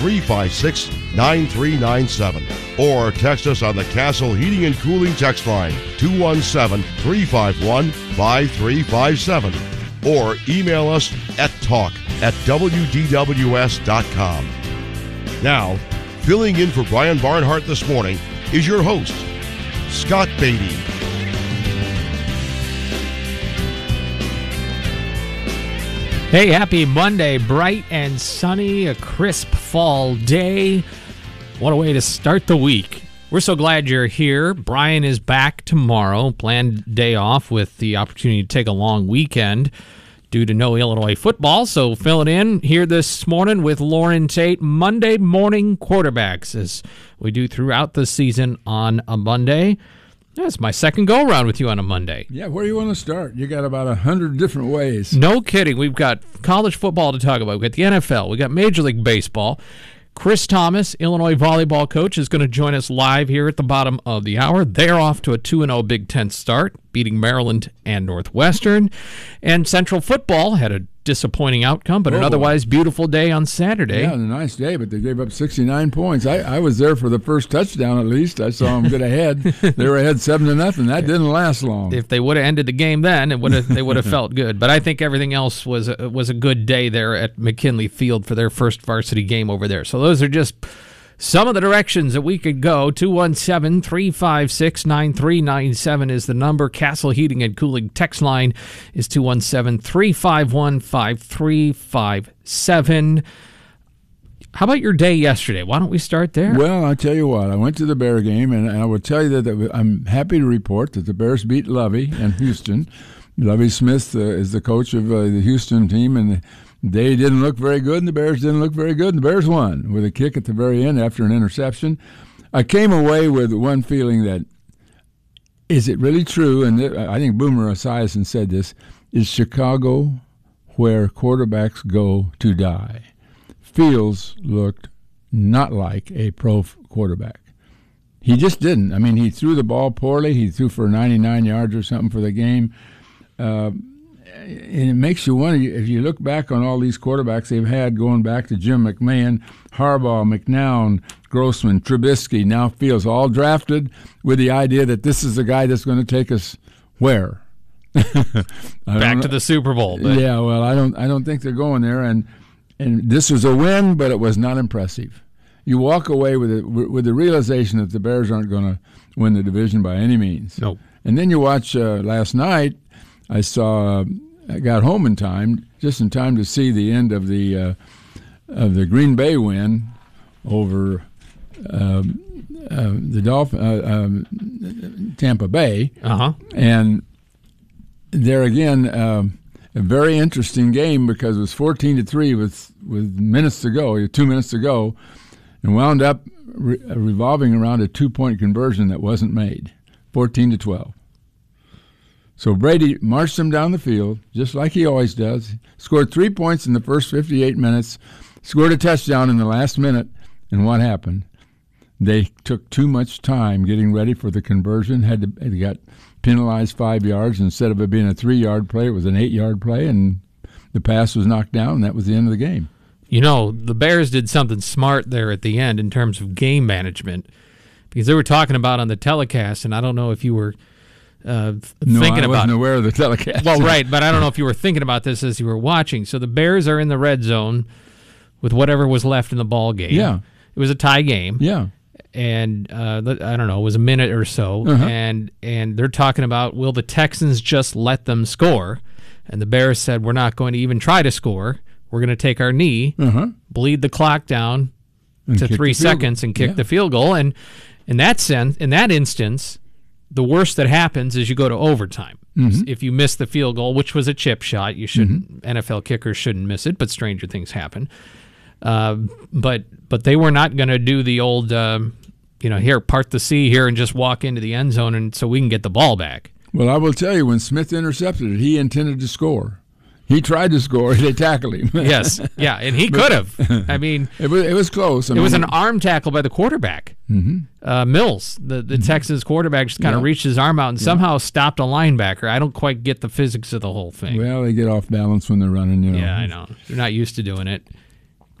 356 9397. Or text us on the Castle Heating and Cooling text line 217 351 5357. Or email us at talk at WDWS.com. Now, filling in for Brian Barnhart this morning is your host, Scott Beatty. Hey, happy Monday. Bright and sunny, a crisp fall day. What a way to start the week. We're so glad you're here. Brian is back tomorrow, planned day off with the opportunity to take a long weekend due to no Illinois football. So filling in here this morning with Loren Tate, Monday morning quarterbacks, as we do throughout the season on a Monday. That's my second go around with you on a Monday. Yeah, where do you want to start? You got about a hundred different ways. No kidding. We've got college football to talk about. We've got the NFL. We've got Major League Baseball. Chris Thomas, Illinois volleyball coach, is going to join us live here at the bottom of the hour. They're off to a 2 0 Big Ten start, beating Maryland and Northwestern. And Central football had a disappointing outcome, but an otherwise beautiful day on Saturday. Yeah, a nice day, but they gave up 69 points. I, I was there for the first touchdown at least. I saw them get ahead. they were ahead seven to nothing. That didn't last long. If they would have ended the game then, it would have they would have felt good. But I think everything else was a, was a good day there at McKinley Field for their first varsity game over there. So those are just some of the directions that we could go. 217 356 9397 is the number. Castle Heating and Cooling text line is 217 351 5357. How about your day yesterday? Why don't we start there? Well, I'll tell you what, I went to the Bear game, and I will tell you that I'm happy to report that the Bears beat Lovie and Houston. Lovie Smith uh, is the coach of uh, the Houston team, and they didn't look very good, and the Bears didn't look very good, and the Bears won with a kick at the very end after an interception. I came away with one feeling that is it really true? And I think Boomer Esiason said this: Is Chicago where quarterbacks go to die? Fields looked not like a pro quarterback. He just didn't. I mean, he threw the ball poorly. He threw for 99 yards or something for the game. Uh, and it makes you wonder if you look back on all these quarterbacks they've had going back to Jim McMahon, Harbaugh, McNown, Grossman, Trubisky, now Fields, all drafted with the idea that this is the guy that's going to take us where? Back to the Super Bowl. But Yeah, well, I don't I don't think they're going there, and and this was a win, but it was not impressive. You walk away with it with the realization that the Bears aren't going to win the division by any means. Nope. And then you watch uh, last night. I saw. I got home in time, just in time to see the end of the uh, of the Green Bay win over um, uh, the Dolphin, uh, um, Tampa Bay. Uh huh. And there again, um, a very interesting game because it was 14 to 3 with, with minutes to go, two minutes to go, and wound up re- revolving around a two point conversion that wasn't made 14 to 12. So Brady marched them down the field, just like he always does, scored three points in the first 58 minutes, scored a touchdown in the last minute, and what happened? They took too much time getting ready for the conversion. Had to, they got penalized five yards instead of it being a three-yard play. It was an eight-yard play, and the pass was knocked down, and that was the end of the game. You know, the Bears did something smart there at the end in terms of game management because they were talking about on the telecast, and I don't know if you were uh, No, thinking I about wasn't aware of the telecast. Well, right, but I don't know if you were thinking about this as you were watching. So the Bears are in the red zone with whatever was left in the ball game. Yeah. It was a tie game. Yeah. and uh, I don't know, it was a minute or so, and and they're talking about will the Texans just let them score? And the Bears said we're not going to even try to score. We're going to take our knee, Uh-huh. bleed the clock down And to three goal. seconds and kick Yeah. the field goal. And in that sense, in that instance, the worst that happens is you go to overtime. Mm-hmm. If you miss the field goal, which was a chip shot, you shouldn't. NFL kickers shouldn't miss it, but stranger things happen. Uh, but but they were not going to do the old, um, you know, here part the sea here and just walk into the end zone and so we can get the ball back. Well, I will tell you, when Smith intercepted it, he intended to score. He tried to score. They tackled him. Yes, yeah, and he could have. I mean, it was it was close. I It was an arm tackle by the quarterback. Mm-hmm. Uh, Mills, the, the Texas quarterback, just kind of Yeah. reached his arm out and somehow stopped a linebacker. I don't quite get the physics of the whole thing. Well, they get off balance when they're running. You know. yeah, I know. They're not used to doing it.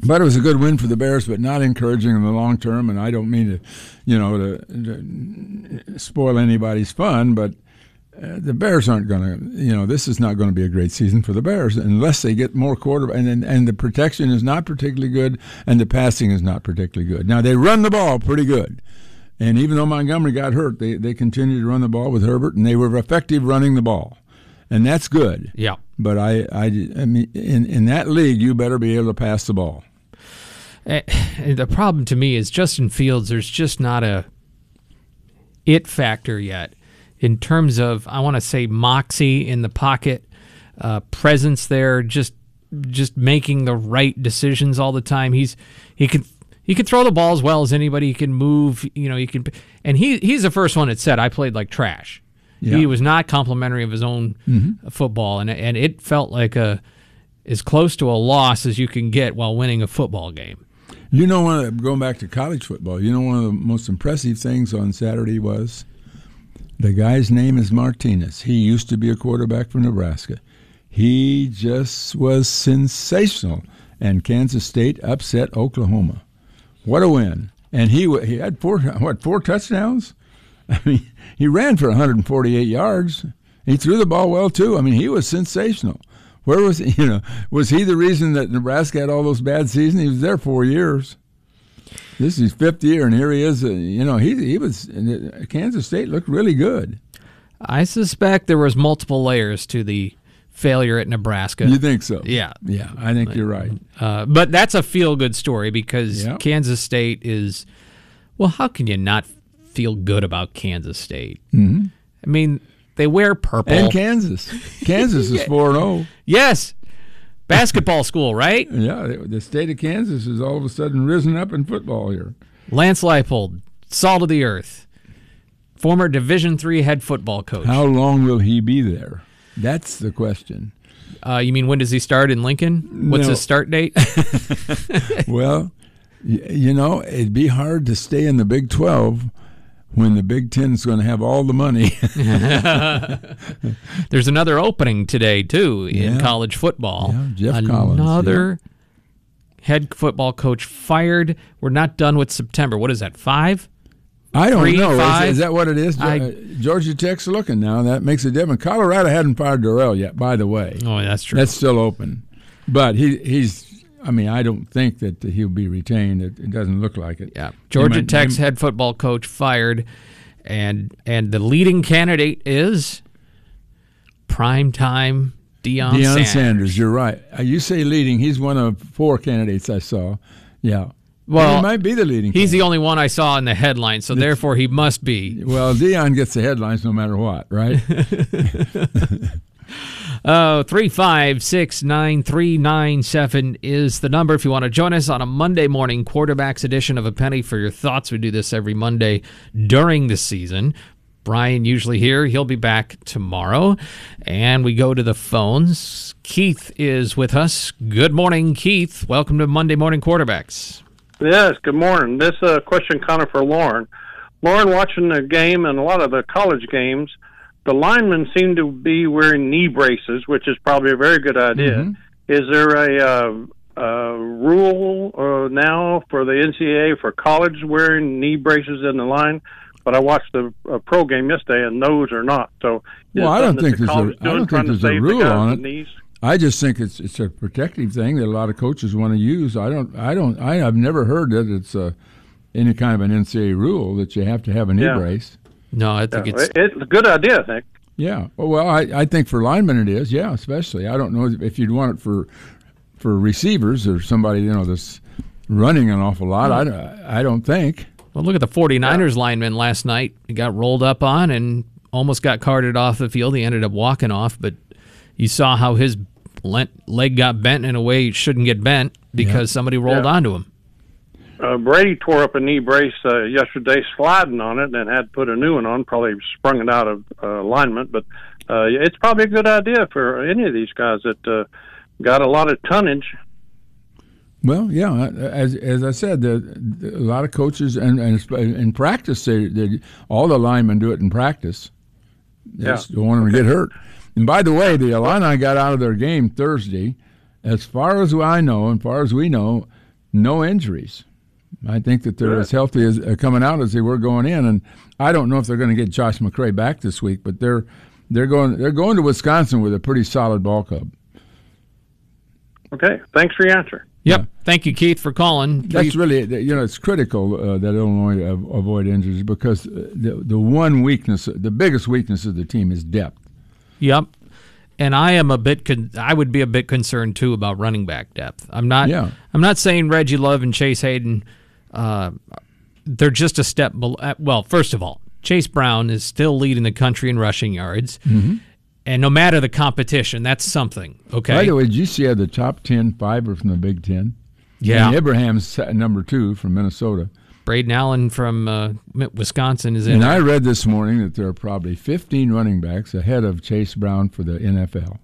But it was a good win for the Bears, but not encouraging in the long term. And I don't mean to, you know, to, to spoil anybody's fun, but the Bears aren't going to, you know, this is not going to be a great season for the Bears unless they get more quarterback. And, and and the protection is not particularly good, and the passing is not particularly good. Now they run the ball pretty good. And even though Montgomery got hurt, they, they continued to run the ball with Herbert, and they were effective running the ball. And that's good. Yeah. But I, I, I mean, in, in that league, you better be able to pass the ball. Eh, The problem to me is Justin Fields, there's just not a it factor yet in terms of, I want to say, moxie in the pocket, uh, presence there, just just making the right decisions all the time. He's he can he can throw the ball as well as anybody. He can move, you know. He can, and he he's the first one that said I played like trash. Yeah. He was not complimentary of his own football, and and it felt like a as close to a loss as you can get while winning a football game. You know, one of the, going back to college football, you know, one of the most impressive things on Saturday was the guy's name is Martinez. He used to be a quarterback for Nebraska. He just was sensational, and Kansas State upset Oklahoma. What a win! And he he had four what four touchdowns. I mean, he ran for 148 yards. He threw the ball well too. I mean, he was sensational. Where was he, you know was he the reason that Nebraska had all those bad seasons? He was there four years. This is his fifth year, and here he is. Uh, you know, he he was uh, Kansas State looked really good. I suspect there was multiple layers to the failure at Nebraska. You think so? Yeah. yeah. I think you're right. Uh, but that's a feel good story because Yeah. Kansas State is. Well, how can you not feel good about Kansas State? Mm-hmm. I mean, they wear purple. And Kansas, Kansas is four and zero. yes, basketball school, right? Yeah, the- state of Kansas has all of a sudden risen up in football here. Lance Leipold, salt of the earth, former Division three head football coach. How long will he be there? That's the question. Uh, you mean when does he start in Lincoln? What's No. his start date? Well, y- you know, it'd be hard to stay in the Big 12 when the Big Ten is going to have all the money. There's another opening today too in Yeah. college football. Yeah, Geoff Collins, Another head football coach fired. We're not done with September. What is that? Five? I don't Three, know. Is-? Is, that what it is? I- Uh, Georgia Tech's looking now. That makes a difference. Colorado hadn't fired Dorrell yet, by the way. Oh, that's true. That's still open. But he he's. I mean, I don't think that he'll be retained. It, it doesn't look like it. yeah. Georgia might- Tech's head football coach fired, and and the leading candidate is primetime Deion, Deion Sanders. Sanders. You're right. Uh, You say leading. He's one of four candidates I saw. Yeah. Well, he might be the leading. He's the only one I saw in the headline, so therefore he must be. Well, Deion gets the headlines no matter what, right? Oh, three five six nine three nine seven is the number if you want to join us on a Monday morning quarterbacks edition of a penny for your thoughts. We do this every Monday during the season. Brian usually here. He'll be back tomorrow. And we go to the phones. Keith is with us. Good morning, Keith. Welcome to Monday Morning Quarterbacks. Yes, good morning. This uh, question kind of for Loren. Loren, watching the game and a lot of the college games, the linemen seem to be wearing knee braces, which is probably a very good idea. Is there a uh, uh, rule uh, now for the NCAA for college wearing knee braces in the line? But I watched the uh, pro game yesterday, and those are not. So, Well, I don't think the there's a- I don't think there's a save the rule on it. I just think it's it's a protective thing that a lot of coaches want to use. I don't I don't I I've never heard that it's a any kind of an NCAA rule that you have to have a knee Yeah. brace. No, I think Yeah, it's it's a good idea, I think. Yeah. Well, I, I think for linemen it is. Yeah, especially. I don't know if you'd want it for for receivers or somebody you know that's running an awful lot. I, don't- I don't think. Well, look at the 49ers lineman last night. He got rolled up on and almost got carted off the field. He ended up walking off, but you saw how his leg got bent in a way it shouldn't get bent because somebody rolled Yeah. onto him. Uh, Brady tore up a knee brace uh, yesterday, sliding on it, and had to put a new one on. Probably sprung it out of uh, alignment, but uh, it's probably a good idea for any of these guys that uh, got a lot of tonnage. Well, yeah, as as I said, the, the- a lot of coaches and, and in practice, they, they all the linemen do it in practice. They Yeah. just don't want them to get hurt. And by the way, the Illini got out of their game Thursday. As far as I know, and far as we know, no injuries. I think that they're Good. as healthy as uh, coming out as they were going in, and I don't know if they're going to get Josh McCray back this week, but they're they're going they're going to Wisconsin with a pretty solid ball club. Okay, thanks for your answer. Yep. Thank you, Keith, for calling. That's really, you know, it's critical uh, that Illinois av- avoid injuries because uh, the the one weakness, the biggest weakness of the team is depth. Yep. And I am a bit. Con- I would be a bit concerned too about running back depth. I'm not. Yeah. I'm not saying Reggie Love and Chase Hayden. Uh, they're just a step below. Well, first of all, Chase Brown is still leading the country in rushing yards, and no matter the competition, that's something. Okay. By the way, did you see how the top 10 five are from the Big Ten? Yeah. And Ibrahim's number two from Minnesota. Braelon Allen from uh, Wisconsin is in. And there. I read this morning that there are probably 15 running backs ahead of Chase Brown for the NFL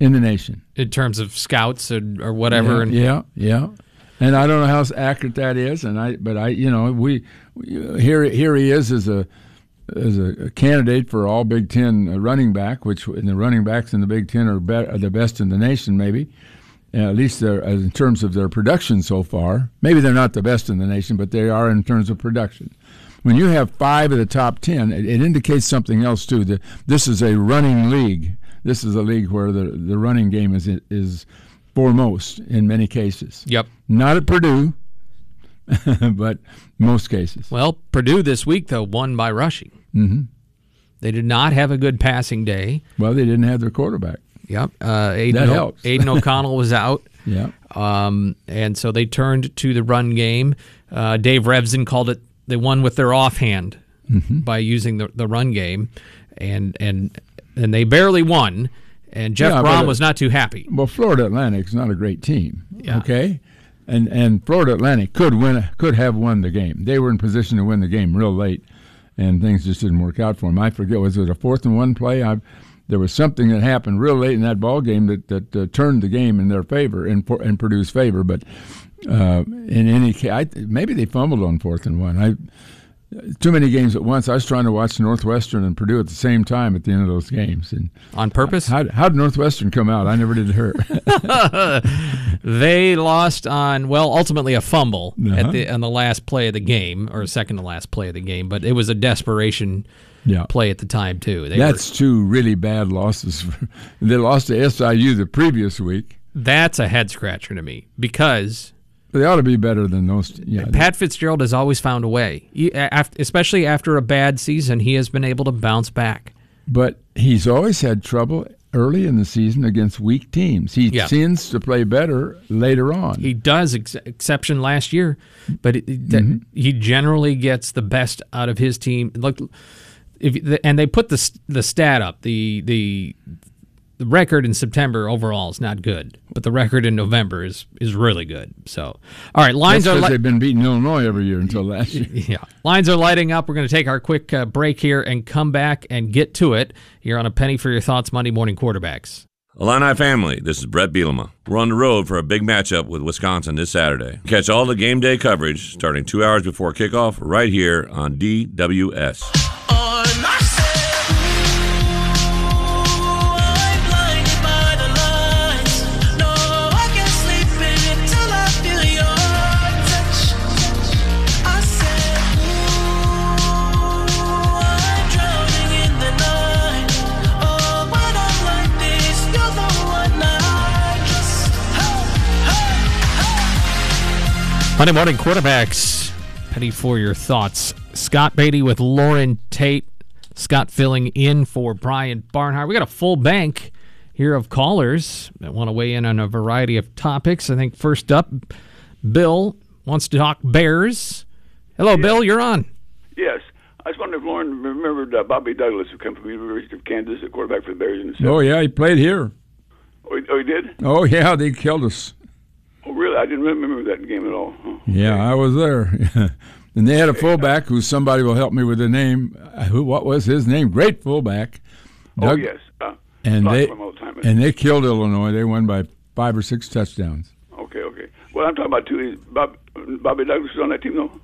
in the nation. in terms of scouts or, or whatever. Yeah, and yeah, yeah. And I don't know how accurate that is, and I, but I, you know, we, here, here he is as a, as a candidate for all Big Ten running back, which the running backs in the Big Ten are, be, are the best in the nation, maybe. At least in terms of their production so far. Maybe they're not the best in the nation, but they are in terms of production. When you have five of the top ten, it, it indicates something else too. That this is a running league. This is a league where the the running game is is foremost in many cases. Yep. Not at Purdue, but most cases. Well, Purdue this week though won by rushing. Mm-hmm. They did not have a good passing day. Well, they didn't have their quarterback. Yep. Uh, Aidan, That O- helps. Aidan O'Connell was out. Yeah. Um, and so they turned to the run game. Uh, Dave Revsine called it they won with their offhand Mm-hmm. by using the, the run game, and and and they barely won. And Jeff Yeah, Brohm was not too happy. Well, Florida Atlantic's not a great team. Yeah. Okay. And and Florida Atlantic could win could have won the game. They were in position to win the game real late, and things just didn't work out for them. I forget was it a fourth and one play? I, there was something that happened real late in that ball game that that uh, turned the game in their favor in for- in Purdue's favor. But uh, in any case, I, maybe they fumbled on fourth and one. I too many games at once. I was trying to watch Northwestern and Purdue at the same time at the end of those games. And On purpose, how how did Northwestern come out? I never did hear. they lost on well, ultimately a fumble Uh-huh. at the on the last play of the game, or second to last play of the game. But it was a desperation yeah. play at the time too. They That's two really bad losses. they lost to SIU the previous week. that's a head scratcher to me because They ought to be better than those. Yeah, Pat Fitzgerald has always found a way, He- af- especially after a bad season. He has been able to bounce back. but he's always had trouble early in the season against weak teams. He Yeah. tends to play better later on. He does, ex- exception last year, but it, it- Mm-hmm. he generally gets the best out of his team. Look, if and they put the the stat up the the the record in September overall is not good, but the record in November is is really good. So, all right, lines That's are 'cause li- they've been beating Illinois every year until last year. yeah, lines are lighting up. We're going to take our quick uh, break here and come back and get to it here on a penny for your thoughts Monday morning quarterbacks. Illini family, this is Bret Bielema. We're on the road for a big matchup with Wisconsin this Saturday. Catch all the game day coverage starting two hours before kickoff right here on DWS. Monday morning quarterbacks Ready for your thoughts. Scott Beatty with Loren Tate. Scott filling in for Brian Barnhart. We got a full bank here of callers that want to weigh in on a variety of topics. I think first up, Bill wants to talk Bears. Hello, Bill. You're on. Yes. I just wonder if Loren remembered uh, Bobby Douglas, who came from the University of Kansas, a quarterback for the Bears in the 70s. Oh yeah, he played here. Oh, he, oh, he did? Oh yeah, they killed us. Oh, really? I didn't remember that game at all. Huh. Yeah, I was there. and they had a fullback who somebody will help me with the name. Uh, Who? What was his name? Great fullback. Oh, yes. Uh, And they to him all the and they killed Illinois. They won by five or six touchdowns. okay, okay. Well, I'm talking about two. Bob, Bobby Douglas was on that team, though?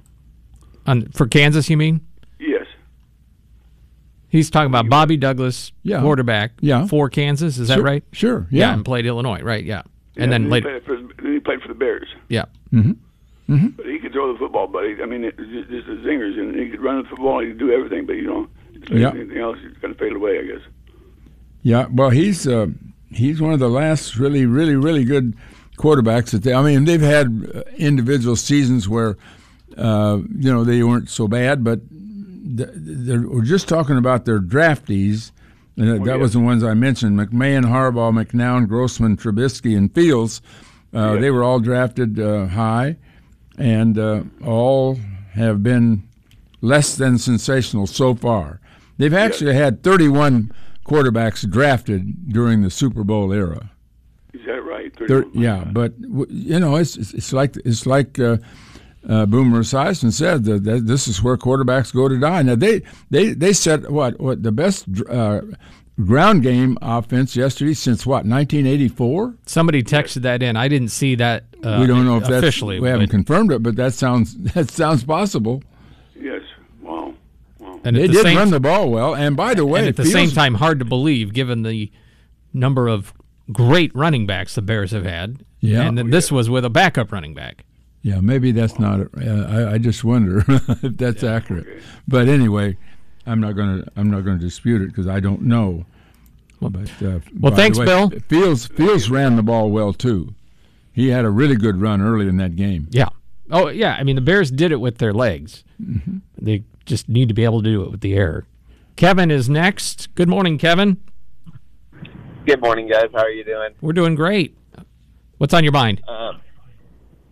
On, for Kansas, you mean? Yes. He's talking about Bobby Douglas, Yeah. quarterback Yeah. for Kansas. Is that right? Sure. Yeah. Yeah. and played Illinois, right? Yeah. And Yeah, then he later, Played for, then he played for the Bears. yeah. But he could throw the football, but he, I mean, it, just, just the zingers, and he could run the football, he could do everything, but you know, like Yeah. anything else, he's going to fade away, I guess. Yeah, well, he's uh, he's one of the last really, really, really good quarterbacks that they. I mean, they've had uh, individual seasons where uh, you know they weren't so bad, but th- they're, we're just talking about their draftees. And that, that yeah. was the ones I mentioned: McMahon, Harbaugh, McNown, Grossman, Trubisky, and Fields. Uh, Yeah. They were all drafted uh, high, and uh, all have been less than sensational so far. They've actually had 31 quarterbacks drafted during the Super Bowl era. Is that right? Thir 31. yeah, but you know, it's it's, it's like it's like uh, uh, Boomer Esiason said that, that this is where quarterbacks go to die. Now they they they set what what the best uh, ground game offense yesterday since what 1984. Somebody texted that in. I didn't see that. Uh, we don't know if that's officially. we haven't but- confirmed it, but that sounds that sounds possible. Yes. Wow. Wow. and They the did same, run the ball well, and by the way, and at the Fields- same time, hard to believe given the number of great running backs the Bears have had. Yeah. and then this was with a backup running back. Yeah, maybe that's not. Uh, I, I just wonder if that's accurate. But anyway, I'm not going to. I'm not going to dispute it because I don't know. But, uh, well, thanks, way, Bill. Fields Fields ran the ball well too. He had a really good run early in that game. Yeah. Oh, yeah. I mean, the Bears did it with their legs. Mm-hmm. They just need to be able to do it with the air. Kevin is next. Good morning, Kevin. Good morning, guys. How are you doing? We're doing great. What's on your mind? Um,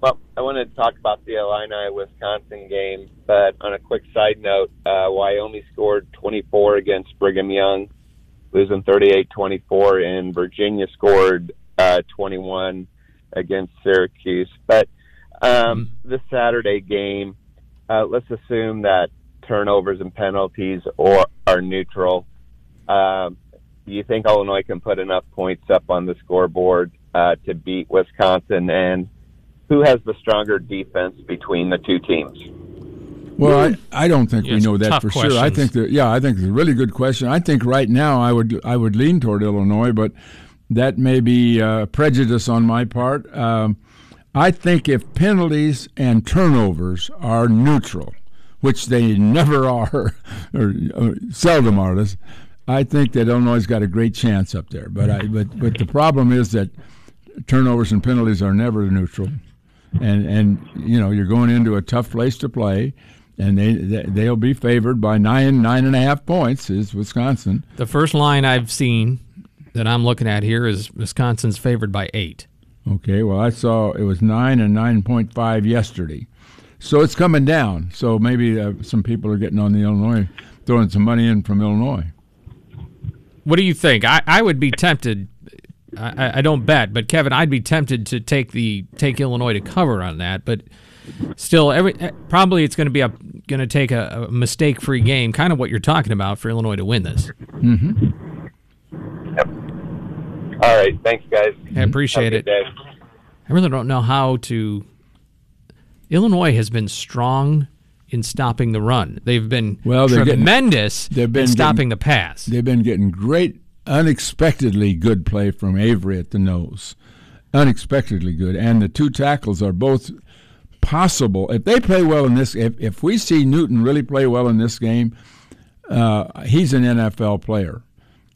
well, I wanted to talk about the Illini Wisconsin game, but on a quick side note, uh, Wyoming scored 24 against Brigham Young, losing 38-24, and Virginia scored uh, 21 against Syracuse. But um, this Saturday game, uh, let's assume that turnovers and penalties or are neutral. Um, do you think Illinois can put enough points up on the scoreboard uh, to beat Wisconsin? And who has the stronger defense between the two teams? Well, I, I don't think Yeah, we know that tough for sure. I think that yeah, I think it's a really good question. I think right now I would I would lean toward Illinois, but that may be uh, prejudice on my part. Um, I think if penalties and turnovers are neutral, which they never are, or, or seldom are, this, I think that Illinois's got a great chance up there. But I but but the problem is that turnovers and penalties are never neutral, and and you know you're going into a tough place to play, and they they- they'll be favored by nine nine and a half points is Wisconsin. The first line I've seen that I'm looking at here is Wisconsin's favored by eight. Okay, well I saw it was nine and nine point five yesterday, so it's coming down. So maybe uh, some people are getting on the Illinois, throwing some money in from Illinois. What do you think? I, I would be tempted. I, I- I don't bet, but Kevin, I'd be tempted to take the take Illinois to cover on that. But still, every eh, probably it's going to be a going to take a, a mistake free game, kind of what you're talking about for Illinois to win this. Yep. All right, thanks, guys. I appreciate it. day. I really don't know how to. Illinois has been strong in stopping the run. They've been Well, they're getting- tremendous they've been in stopping getting- the pass. They've been getting great, unexpectedly good play from Avery at the nose. Unexpectedly good. And the two tackles are both possible. If they play well in this, if, if we see Newton really play well in this game, uh, he's an NFL player.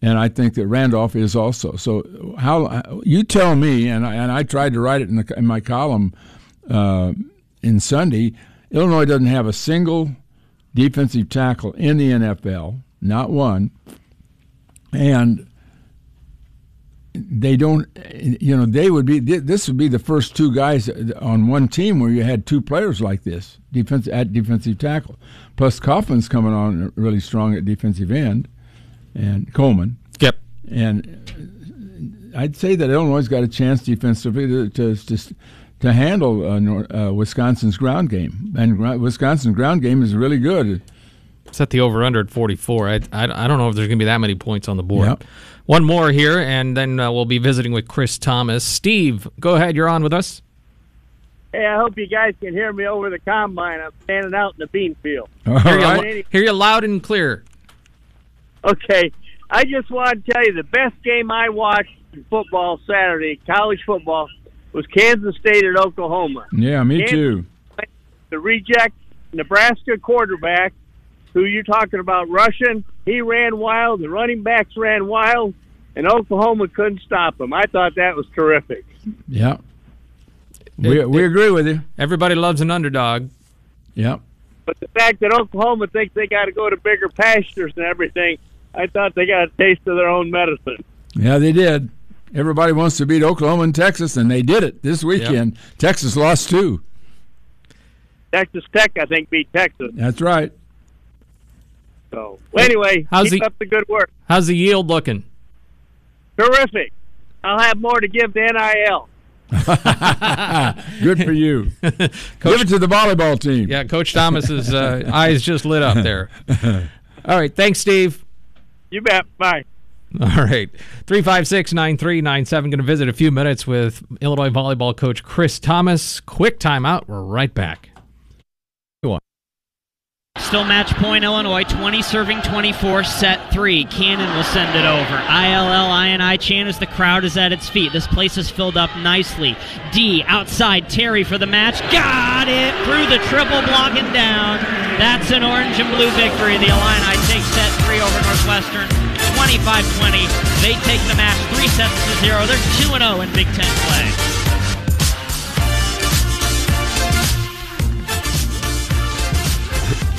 And I think that Randolph is also. So, how you tell me, and I, and I tried to write it in, the, in my column uh, in Sunday. Illinois doesn't have a single defensive tackle in the NFL, not one, and they don't. You know, they would be. This would be the first two guys on one team where you had two players like this defense at defensive tackle. Plus, Kaufman's coming on really strong at defensive end, and Coleman. Yep. And I'd say that Illinois got a chance defensively to to, to, to handle uh, uh, Wisconsin's ground game, and Wisconsin's ground game is really good. Set the over under at 44. I, I, I don't know if there's going to be that many points on the board. Yep. One more here, and then uh, we'll be visiting with Chris Thomas. Steve, go ahead. You're on with us. Hey, I hope you guys can hear me over the combine. I'm standing out in the bean field. All hear, right. you, hear you loud and clear. Okay. I just want to tell you the best game I watched in football Saturday, college football, was Kansas State at Oklahoma. Yeah, me Kansas too. The reject Nebraska quarterback, who you're talking about rushing, he ran wild. The running backs ran wild, and Oklahoma couldn't stop him. I thought that was terrific. Yeah. We, we agree with you. Everybody loves an underdog. Yep. But the fact that Oklahoma thinks they got to go to bigger pastures and everything, I thought they got a taste of their own medicine. Yeah, they did. Everybody wants to beat Oklahoma and Texas, and they did it this weekend. Texas lost too. Texas Tech, I think, beat Texas. That's right. So, well, anyway, How's keep the- up the good work. How's the yield looking? Terrific. I'll have more to give to NIL. Good for you. Give it to the volleyball team. Yeah, Coach Thomas's uh, eyes just lit up there. All right, thanks, Steve. You bet. Bye. All right. 356 9397. Going to visit a few minutes with Illinois volleyball coach Chris Thomas. Quick timeout. We're right back. Still match point Illinois, 20 serving 24, set three. Cannon will send it over. ILL Chan as the crowd is at its feet. This place is filled up nicely. D outside Terry for the match. Got it through the triple block and down. That's an orange and blue victory. The Illini take set three over Northwestern. 25-20. They take the match three sets to zero. They're 2-0 in Big Ten play.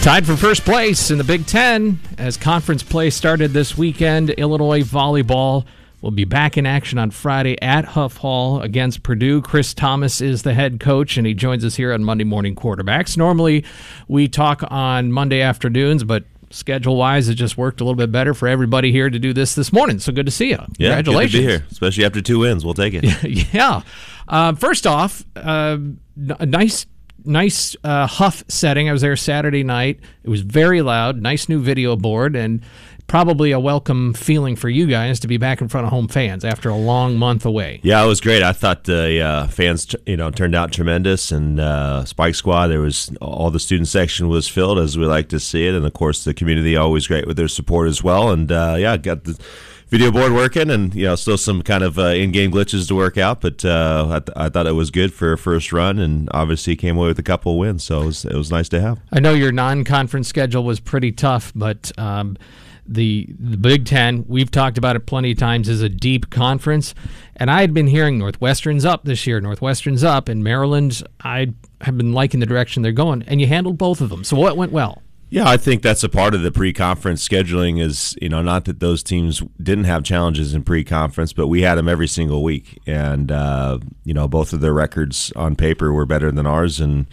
Tied for first place in the Big Ten as conference play started this weekend. Illinois volleyball will be back in action on Friday at Huff Hall against Purdue. Chris Thomas is the head coach, and he joins us here on Monday Morning Quarterbacks. Normally, we talk on Monday afternoons, but schedule wise, it just worked a little bit better for everybody here to do this this morning. So good to see you. Yeah, Congratulations. Good to be here, especially after two wins. We'll take it. yeah. Uh, first off, uh, n- a nice, nice uh, Huff setting. I was there Saturday night. It was very loud. Nice new video board, and probably a welcome feeling for you guys to be back in front of home fans after a long month away. Yeah, it was great. I thought the uh, fans, you know, turned out tremendous, and uh, Spike Squad. There was all the student section was filled as we like to see it, and of course the community always great with their support as well. And uh, yeah, got the video board working, and you know, still some kind of uh, in-game glitches to work out, but uh, I, th- I thought it was good for a first run, and obviously came away with a couple wins, so it was, it was nice to have. I know your non-conference schedule was pretty tough, but um, the the Big Ten we've talked about it plenty of times is a deep conference, and I had been hearing Northwestern's up this year, Northwestern's up, and Maryland I have been liking the direction they're going, and you handled both of them. So what went well? Yeah, I think that's a part of the pre-conference scheduling. Is you know not that those teams didn't have challenges in pre-conference, but we had them every single week, and uh, you know both of their records on paper were better than ours, and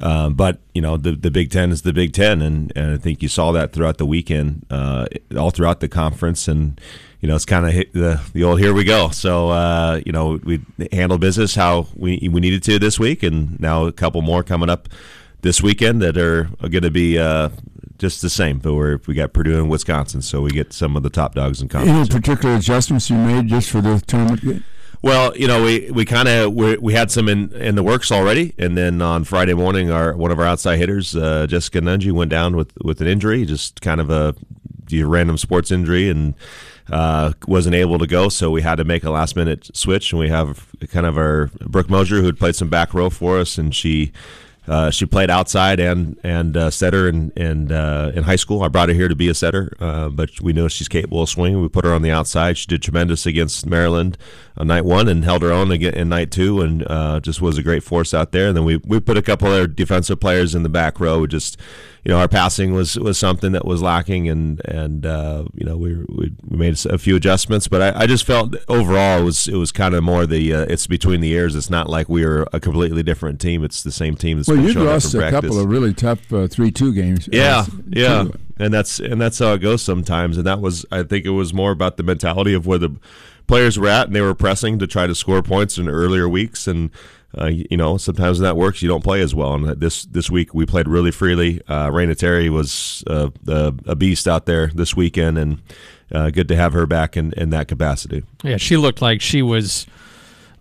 uh, but you know the the Big Ten is the Big Ten, and, and I think you saw that throughout the weekend, uh, all throughout the conference, and you know it's kind of the the old here we go. So uh, you know we handled business how we we needed to this week, and now a couple more coming up this weekend that are, going to be uh, just the same. But we're we got Purdue and Wisconsin, so we get some of the top dogs in conference. Any particular adjustments you made just for the tournament? Well, you know, we, we kind of we, we had some in, in the works already, and then on Friday morning, our one of our outside hitters, uh, Jessica Nunji, went down with with an injury, just kind of a random sports injury, and uh, wasn't able to go. So we had to make a last minute switch, and we have kind of our Brooke Mosier who had played some back row for us, and she uh, she played outside and and uh, setter in in, uh, in high school. I brought her here to be a setter, uh, but we know she's capable of swinging. We put her on the outside. She did tremendous against Maryland on night one and held her own again in night two, and uh, just was a great force out there. And then we we put a couple of our defensive players in the back row. Just you know, our passing was was something that was lacking, and and uh, you know we, we made a few adjustments. But I, I just felt overall it was it was kind of more the it's between the ears. It's not like we were a completely different team. It's the same team. That's well, you lost a practice. couple of really tough three-two games. Yeah, Uh, yeah, too. and that's and that's how it goes sometimes. And that was, I think, it was more about the mentality of where the players were at, and they were pressing to try to score points in earlier weeks. And uh, you know, sometimes that works, you don't play as well. And this this week we played really freely. Uh, Raina Terry was uh, a, beast out there this weekend, and uh, good to have her back in, in that capacity. Yeah, she looked like she was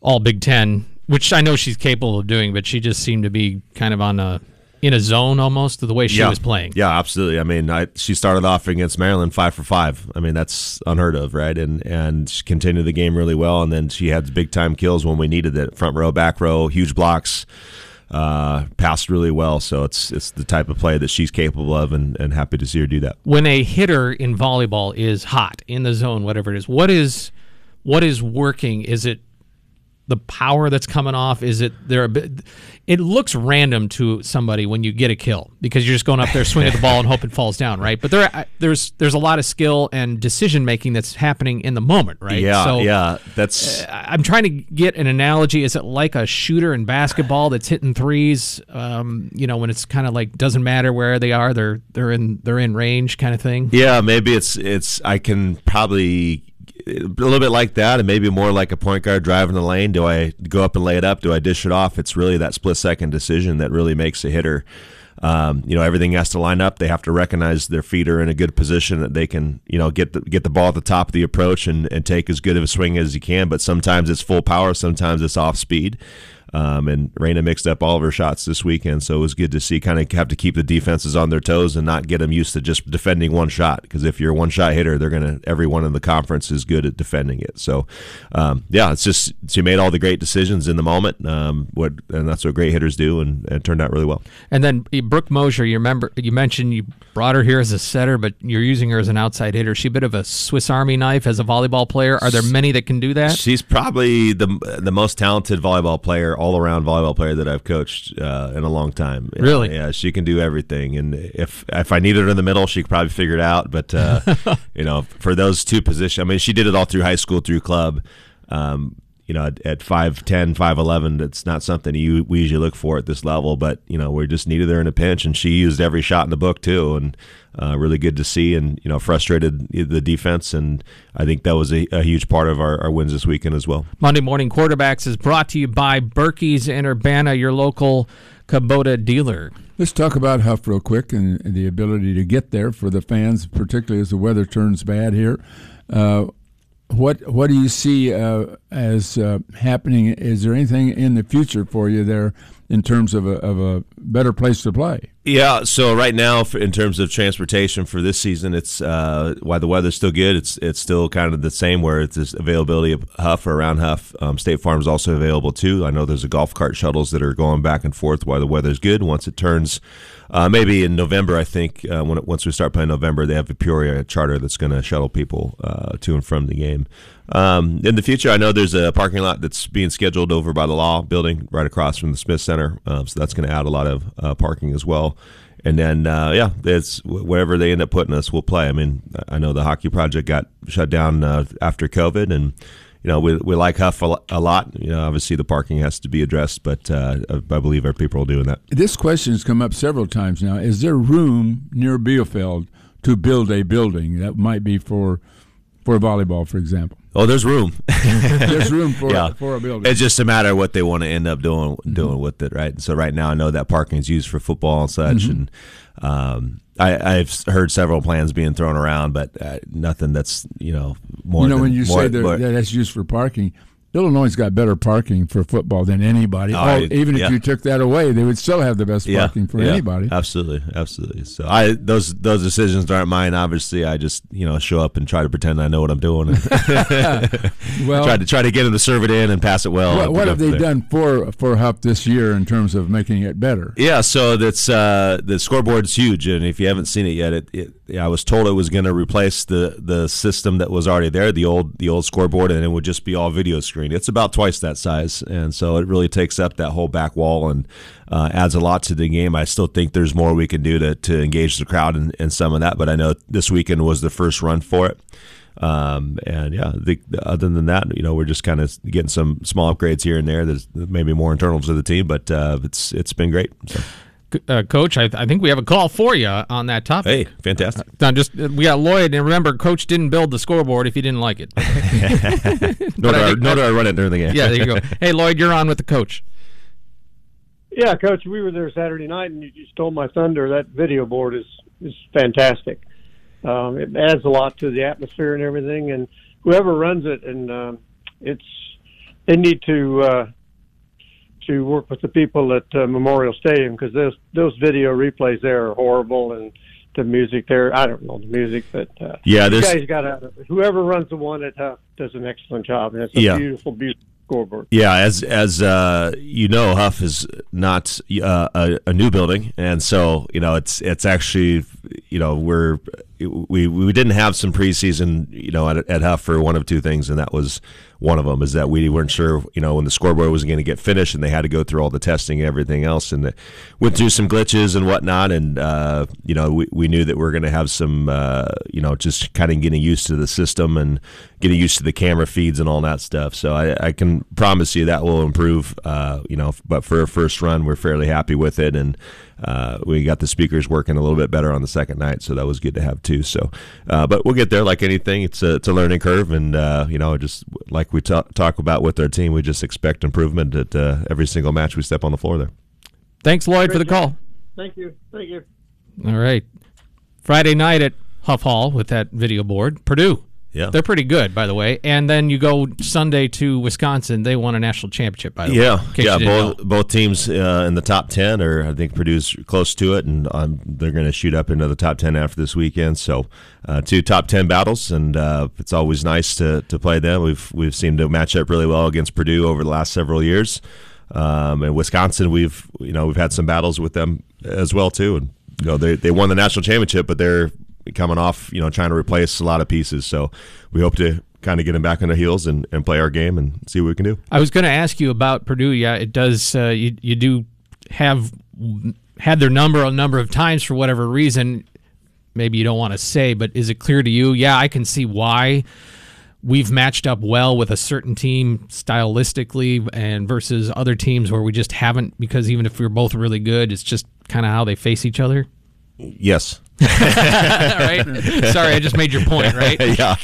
all Big Ten, which I know she's capable of doing, but she just seemed to be kind of on a in a zone almost the way she yeah. was playing. Yeah, absolutely. I mean, I, she started off against Maryland five for five. I mean, that's unheard of, right? And and she continued the game really well, and then she had big time kills when we needed it. Front row, back row, huge blocks. Uh, passed really well, so it's it's the type of play that she's capable of, and, and happy to see her do that. When a hitter in volleyball is hot in the zone, whatever it is, what is what is working? Is it the power that's coming off? Is it there? A bit, it looks random to somebody when you get a kill because you're just going up there swinging the ball and hope it falls down, right? But there, there's there's a lot of skill and decision making that's happening in the moment, right? Yeah, so, yeah. That's. Uh, I'm trying to get an analogy. Is it like a shooter in basketball that's hitting threes? Um, you know, when it's kind of like doesn't matter where they are, they're they're in they're in range, kind of thing. Yeah, maybe it's it's. I can probably a little bit like that, and maybe more like a point guard driving the lane. Do I go up and lay it up? Do I dish it off? It's really that split second decision that really makes a hitter. Um, you know, everything has to line up. They have to recognize their feet are in a good position that they can, you know, get the get the ball at the top of the approach and, and take as good of a swing as you can. But sometimes it's full power, sometimes it's off speed. Um, and Raina mixed up all of her shots this weekend, so it was good to see. Kind of have to keep the defenses on their toes and not get them used to just defending one shot. Because if you're a one shot hitter, they're gonna everyone in the conference is good at defending it. So, um, yeah, it's just she made all the great decisions in the moment. Um, what and that's what great hitters do, and, and it turned out really well. And then Brooke Mosier, you remember you mentioned you brought her here as a setter, but you're using her as an outside hitter. She a bit of a Swiss Army knife as a volleyball player. Are there many that can do that? She's probably the the most talented volleyball player, all around volleyball player that I've coached uh, in a long time. Really? Yeah, she can do everything. And if if I needed her in the middle, she could probably figure it out. But uh, you know, for those two positions, I mean, she did it all through high school, through club. Um, you know, at, at 5'10", 5'11", it's not something you we usually look for at this level. But you know, we just needed her in a pinch, and she used every shot in the book too, and uh, really good to see. And you know, frustrated the defense, and I think that was a, a huge part of our, our, wins this weekend as well. Monday morning quarterbacks is brought to you by Birkey's in Urbana, your local Kubota dealer. Let's talk about Huff real quick and the ability to get there for the fans, particularly as the weather turns bad here. Uh, what what do you see uh, as uh, happening? Is there anything in the future for you there in terms of a, of a better place to play? Yeah, so right now, in terms of transportation for this season, it's uh, the weather's still good, it's it's still kind of the same where it's this availability of Huff or around Huff. Um, State Farm is also available too. I know there's a golf cart shuttles that are going back and forth while the weather's good. Once it turns, uh, maybe in November, I think uh, when once we start playing November, they have a Peoria charter that's going to shuttle people uh, to and from the game. Um, in the future, I know there's a parking lot that's being scheduled over by the Law Building, right across from the Smith Center. Um, so that's going to add a lot of uh, parking as well. And then, uh, yeah, it's wherever they end up putting us, we'll play. I mean, I know the hockey project got shut down uh, after COVID, and you know we we like Huff a, a, lot. You know, obviously the parking has to be addressed, but uh, I believe our people are doing that. This question has come up several times now. Is there room near Bielfeldt to build a building that might be for for volleyball, for example? Oh, there's room. there's room for yeah. for a building. It's just a matter of what they want to end up doing doing mm-hmm. with it, right? So right now, I know that parking is used for football and such, mm-hmm. and um, I, have heard several plans being thrown around, but uh, nothing that's you know more. You know, than, when you more, say that, that's used for parking, Illinois has got better parking for football than anybody. Oh, I- even if you took that away, they would still have the best parking for yeah, anybody. Absolutely, absolutely. So I those those decisions aren't mine. Obviously, I just you know show up and try to pretend I know what I'm doing. Well- try to try to get him to serve it in and pass it well. What, what have they there. done for for Huff this year in terms of making it better? Yeah, so that's uh, the scoreboard's huge, and if you haven't seen it yet, it, it yeah, I was told it was going to replace the the system that was already there, the old the old scoreboard, and it would just be all video screen. It's about twice that size, and so it really takes up that whole back wall and uh, adds a lot to the game. I still think there's more we can do to to engage the crowd and, and some of that, but I know this weekend was the first run for it. Um, and yeah, the, other than that, you know, we're just kind of getting some small upgrades here and there. There's maybe more internals to the team, but uh, it's it's been great. So. Uh, Coach, I, I think we have a call for you on that topic. Hey, fantastic. Now, just we got Lloyd, and remember, Coach didn't build the scoreboard if he didn't like it. nor, But do I I, think nor do I run it during the game. Yeah, there you go. Hey, Lloyd, you're on with the coach. Yeah, Coach, we were there Saturday night, and you just stole my thunder. That video board is is fantastic. Um, it adds a lot to the atmosphere and everything. And whoever runs it, and um, it's they need to uh, to work with the people at uh, Memorial Stadium because those those video replays there are horrible, and the music there. I don't know the music, but uh, Yeah, there's- guys got to whoever runs the one at Huff does an excellent job, and it's a Yeah. beautiful, beautiful scoreboard. Yeah, as as uh, you know, Huff is not uh, a, a new building, and so you know it's it's actually you know we're we we didn't have some preseason you know at, at Huff for one of two things, and that was one of them is that we weren't sure you know when the scoreboard was going to get finished, and they had to go through all the testing and everything else, and the, went through some glitches and whatnot, and uh, you know we, we knew that we are going to have some uh, you know just kind of getting used to the system and getting used to the camera feeds and all that stuff. So I, I can promise you that will improve. Uh, you know, but for a first run, we're fairly happy with it, and uh, we got the speakers working a little bit better on the second night, so that was good to have too. So, uh, but we'll get there. Like anything, it's a it's a learning curve, and uh, you know, just like we talk talk about with our team, we just expect improvement at uh, every single match we step on the floor there. Thanks, Lloyd, for the call. Thank you, thank you. All right. Friday night at Huff Hall with that video board. Purdue. Yeah. They're pretty good, by the way. And then you go Sunday to Wisconsin. They won a national championship, by the way. Yeah, yeah. Both both teams uh, in the top ten, or I think Purdue's close to it, and um, they're going to shoot up into the top ten after this weekend. So, uh, two top ten battles, and uh, it's always nice to, to play them. We've we've seemed to match up really well against Purdue over the last several years. Um, and Wisconsin, we've you know we've had some battles with them as well too, and you know they they won the national championship, but they're coming off you know trying to replace a lot of pieces. So we hope to kind of get them back on their heels and, and play our game and see what we can do. I was going to ask you about Purdue. Yeah, it does. Uh, you you do have had their number a number of times for whatever reason. Maybe you don't want to say, but is it clear to you? Yeah, I can see why we've matched up well with a certain team stylistically and versus other teams where we just haven't because even if we're both really good, it's just kind of how they face each other. Yes. right? Sorry, I just made your point, right? yeah.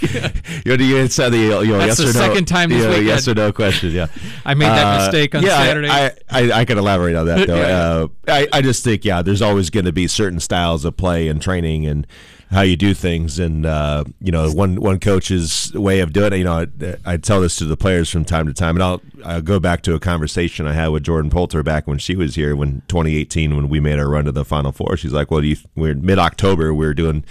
You said the you know, That's yes the or no, second time this you know, yes or no question. Yeah, I made that Uh, mistake on yeah, I- Saturday. I, I, I can elaborate on that though. Yeah. uh, I, I just think yeah, there's always going to be certain styles of play and training and how you do things, and uh, you know one one coach's way of doing it. You know, I, I tell this to the players from time to time, and I'll I'll go back to a conversation I had with Jordan Poulter back when she was here when 2018 when we made our run to the Final Four. She's like, well, you, we're mid October, we're doing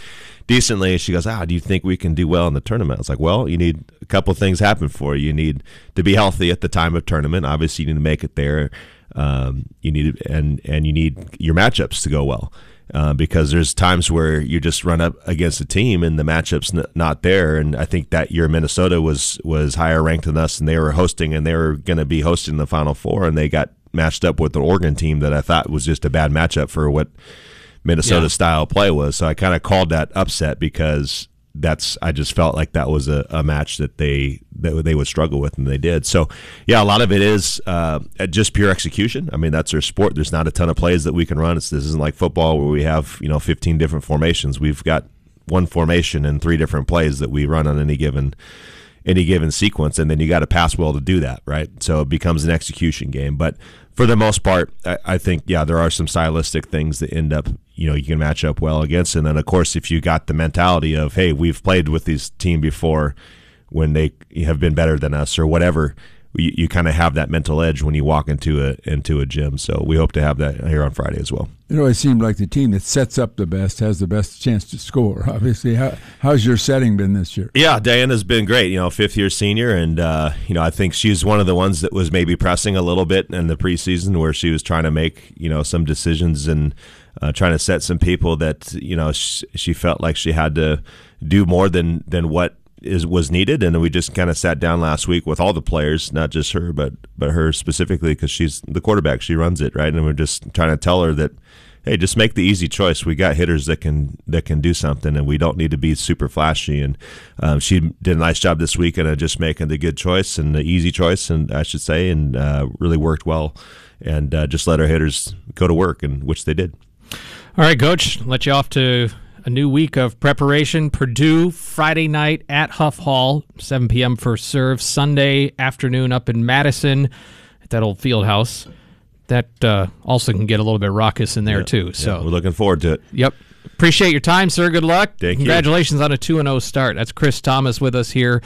decently. She goes, ah, do you think we can do well in the tournament? I was like, well, you need a couple things happen for you. You need to be healthy at the time of tournament. Obviously, you need to make it there. Um, you need and and you need your matchups to go well. Uh, because there's times where you just run up against a team and the matchup's n- not there, and I think that year Minnesota was was higher ranked than us, and they were hosting, and they were going to be hosting the Final Four, and they got matched up with the Oregon team that I thought was just a bad matchup for what Minnesota Yeah. style play was. So I kind of called that upset because that's I just felt like that was a, a match that they that they would struggle with and they did. So yeah, a lot of it is uh, just pure execution. I mean that's our sport. There's not a ton of plays that we can run. It's, this isn't like football where we have you know 15 different formations. We've got one formation and three different plays that we run on any given any given sequence, and then you got to pass well to do that, right? So it becomes an execution game. But for the most part, I, I think yeah, there are some stylistic things that end up you know you can match up well against, and then of course if you got the mentality of hey, we've played with this team before when they have been better than us or whatever. you, you kind of have that mental edge when you walk into a into a gym. So we hope to have that here on Friday as well. It always seemed like the team that sets up the best has the best chance to score. Obviously, How, how's your setting been this year? Yeah, Diana's been great. You know, fifth year senior, and uh, you know I think she's one of the ones that was maybe pressing a little bit in the preseason where she was trying to make you know some decisions and uh, trying to set some people that you know sh- she felt like she had to do more than than what is was needed, and we just kind of sat down last week with all the players, not just her, but but her specifically because she's the quarterback, she runs it right, and we're just trying to tell her that. Hey, just make the easy choice. We got hitters that can that can do something, and we don't need to be super flashy. And um, she did a nice job this week, and just making the good choice and the easy choice, and I should say, and uh, really worked well. And uh, just let our hitters go to work, and which they did. All right, coach, let you off to a new week of preparation. Purdue Friday night at Huff Hall, 7 p.m. for serve. Sunday afternoon up in Madison at that old field house. That uh, also can get a little bit raucous in there Yeah, too. yeah, So we're looking forward to it. Yep. Appreciate your time, sir. Good luck. Thank you. Congratulations on a 2 0 start. That's Chris Thomas with us here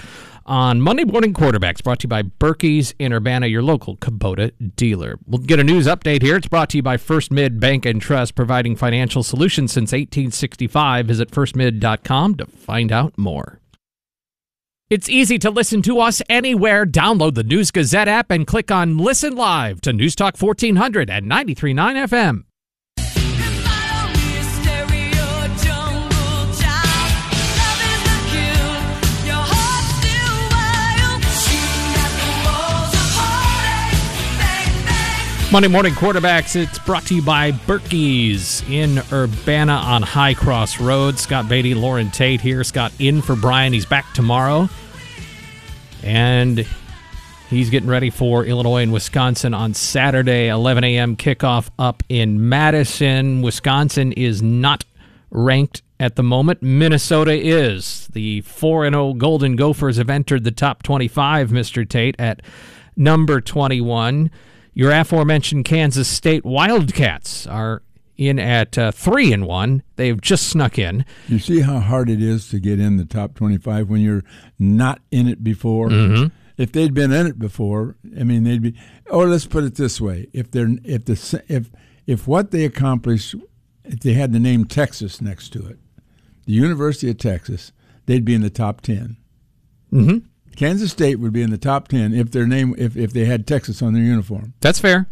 on Monday Morning Quarterbacks, brought to you by Birkey's in Urbana, your local Kubota dealer. We'll get a news update here. It's brought to you by First Mid Bank and Trust, providing financial solutions since 1865. Visit firstmid.com to find out more. It's easy to listen to us anywhere. Download the News Gazette app and click on Listen Live to News Talk 1400 and 93.9 FM. Monday Morning Quarterbacks, it's brought to you by Birkey's in Urbana on High Cross Road. Scott Beatty, Loren Tate here. Scott in for Brian. He's back tomorrow. And he's getting ready for Illinois and Wisconsin on Saturday, 11 a.m. kickoff up in Madison. Wisconsin is not ranked at the moment. Minnesota is. The 4 0 Golden Gophers have entered the top 25, Mr. Tate, at number 21. Your aforementioned Kansas State Wildcats are in at uh, three and one. They've just snuck in. You see how hard it is to get in the top 25 when you're not in it before? Mhm. If they'd been in it before, I mean, they'd be. Or let's put it this way: if they're if the if if what they accomplished, if they had the name Texas next to it, the University of Texas, they'd be in the top 10. Mm-hmm. Kansas State would be in the top 10 if their name if if they had Texas on their uniform. That's fair.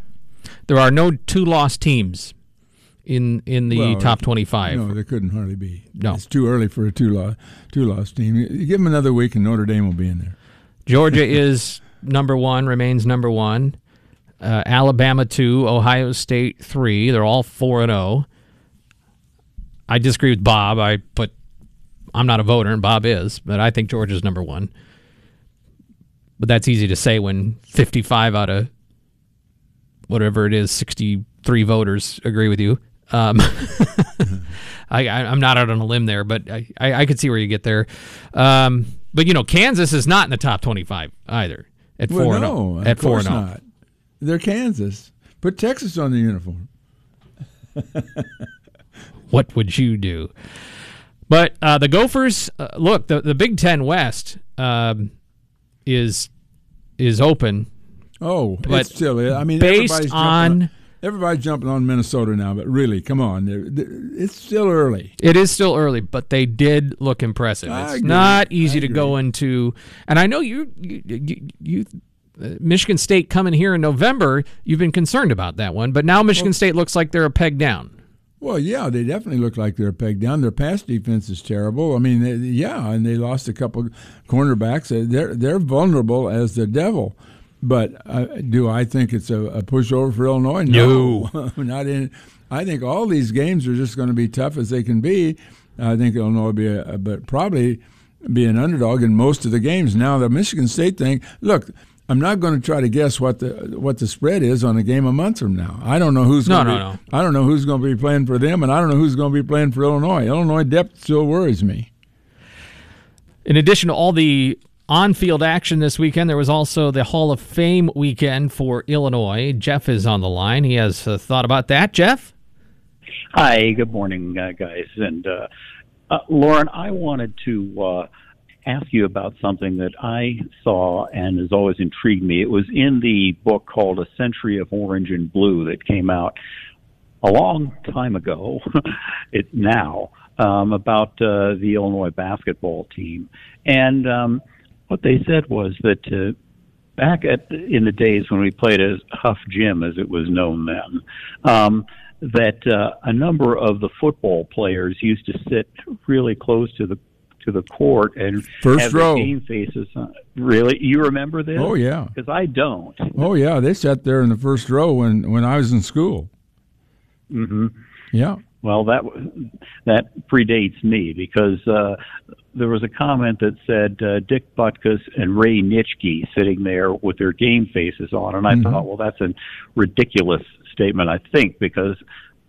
There are no two lost teams in in the Well, top 25. No, there couldn't hardly be. No. it's too early for a two loss two loss team. You give them another week, and Notre Dame will be in there. Georgia is number one, remains number one. Uh, Alabama two, Ohio State three. They're all four and zero. I disagree with Bob. I put I'm not a voter, and Bob is, but I think Georgia's number one. But that's easy to say when 55 out of whatever it is, 63 voters agree with you. Um, I, I, I'm not out on a limb there, but I, I, I could see where you get there. Um, but you know, Kansas is not in the top 25 either at Well, four no, and of oh. At four and oh. not. They're Kansas. Put Texas on the uniform. what would you do? But uh, the Gophers, uh, look, the the Big Ten West um, is is open. Oh, But it's still. I mean, based everybody's jumping on- everybody's jumping on Minnesota now, but really, come on, they're, they're- it's still early. It is still early, but they did look impressive. I It's agree. not easy I to go into, and I know you, you, you, you uh, Michigan State coming here in November. You've been concerned about that one, but now Michigan State looks like they're a peg down. Well, yeah, they definitely look like they're pegged down. Their pass defense is terrible. I mean, they, yeah, and they lost a couple cornerbacks. Uh, They're they're vulnerable as the devil. But uh, do I think it's a, a pushover for Illinois? No, not in. I think all these games are just going to be tough as they can be. I think Illinois will be, a, but probably be an underdog in most of the games. Now the Michigan State thing. Look, I'm not going to try to guess what the what the spread is on a game a month from now. I don't know who's No, going to no, be, no. I don't know who's going to be playing for them, and I don't know who's going to be playing for Illinois. Illinois depth still worries me. In addition to all the on-field action this weekend, there was also the Hall of Fame weekend for Illinois. Jeff is on the line. He has a thought about that. Jeff. Hi, good morning, uh, guys. And uh, uh, Loren, I wanted to uh, ask you about something that I saw and has always intrigued me. It was in the book called A Century of Orange and Blue that came out a long time ago, it now, um, about uh, the Illinois basketball team. And um, what they said was that uh, back at in the days when we played as Huff Gym, as it was known then, um, that uh, a number of the football players used to sit really close to the to the court and First row. game faces. On. Really, you remember this? Oh, yeah. because I don't. Oh yeah, they sat there in the first row when when I was in school. Mm-hmm. Yeah. Well, that that predates me because uh, there was a comment that said uh, Dick Butkus and Ray Nitschke sitting there with their game faces on, and I Mhm. thought, well, that's a ridiculous statement. I think because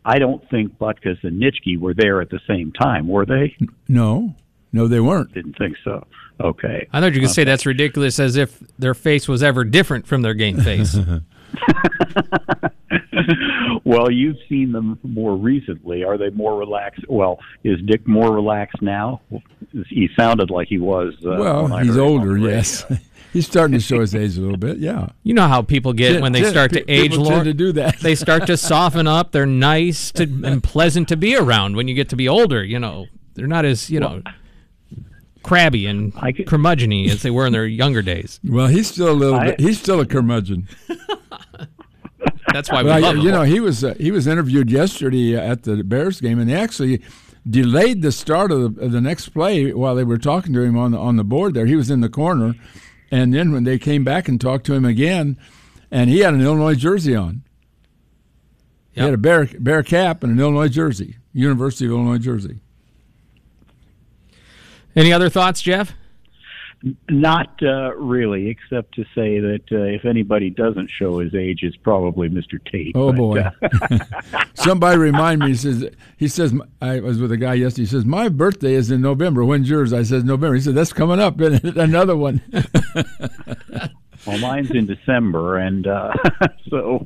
I don't think Butkus and Nitschke were there at the same time, were they? No, no, they weren't. Didn't think so. Okay. I thought you could say that's ridiculous as if their face was ever different from their game face. well, you've seen them more recently. Are they more relaxed? Well, is Dick more relaxed now? He sounded like he was. Uh, well, he's heard him on older. Yes, he's starting to show his age a little bit. Yeah. You know how people get Tend- when they tend- start to age, people Loren. tend to do that. they start to soften up. They're nice to, and pleasant to be around when you get to be older. You know, they're not as you know crabby and curmudgeony as they were in their younger days. Well, he's still a little I- bit. He's still a curmudgeon. That's why we Well, love you him. know, he was uh, he was interviewed yesterday at the Bears game, and they actually delayed the start of the, of the next play while they were talking to him on the on the board. There, he was in the corner, and then when they came back and talked to him again, and he had an Illinois jersey on. He had a bear bear cap and an Illinois jersey, University of Illinois jersey. Any other thoughts, Jeff? Not uh, really, except to say that uh, if anybody doesn't show his age, it's probably Mr. Tate. Oh But, boy! uh, Somebody remind me. He says he says I was with a guy yesterday. He says my birthday is in November. When's yours? I said November. He said that's coming up. Another one. well, mine's in December, and uh, so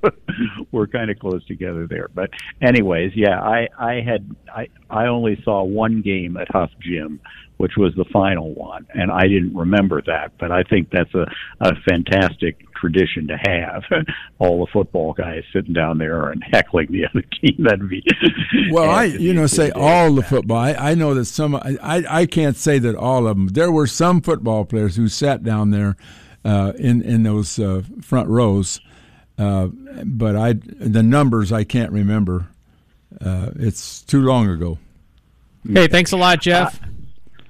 we're kind of close together there. But, anyways, yeah, I I had I I only saw one game at Huff Gym, which was the final one, and I didn't remember that. But I think that's a a fantastic tradition to have. All the football guys sitting down there and heckling the other team. That'd be Well, I you know say all the football. I, I know that some. I I can't say that all of them. There were some football players who sat down there uh, in in those uh, front rows, uh, but I the numbers I can't remember. Uh, it's too long ago. Hey, thanks a lot, Jeff.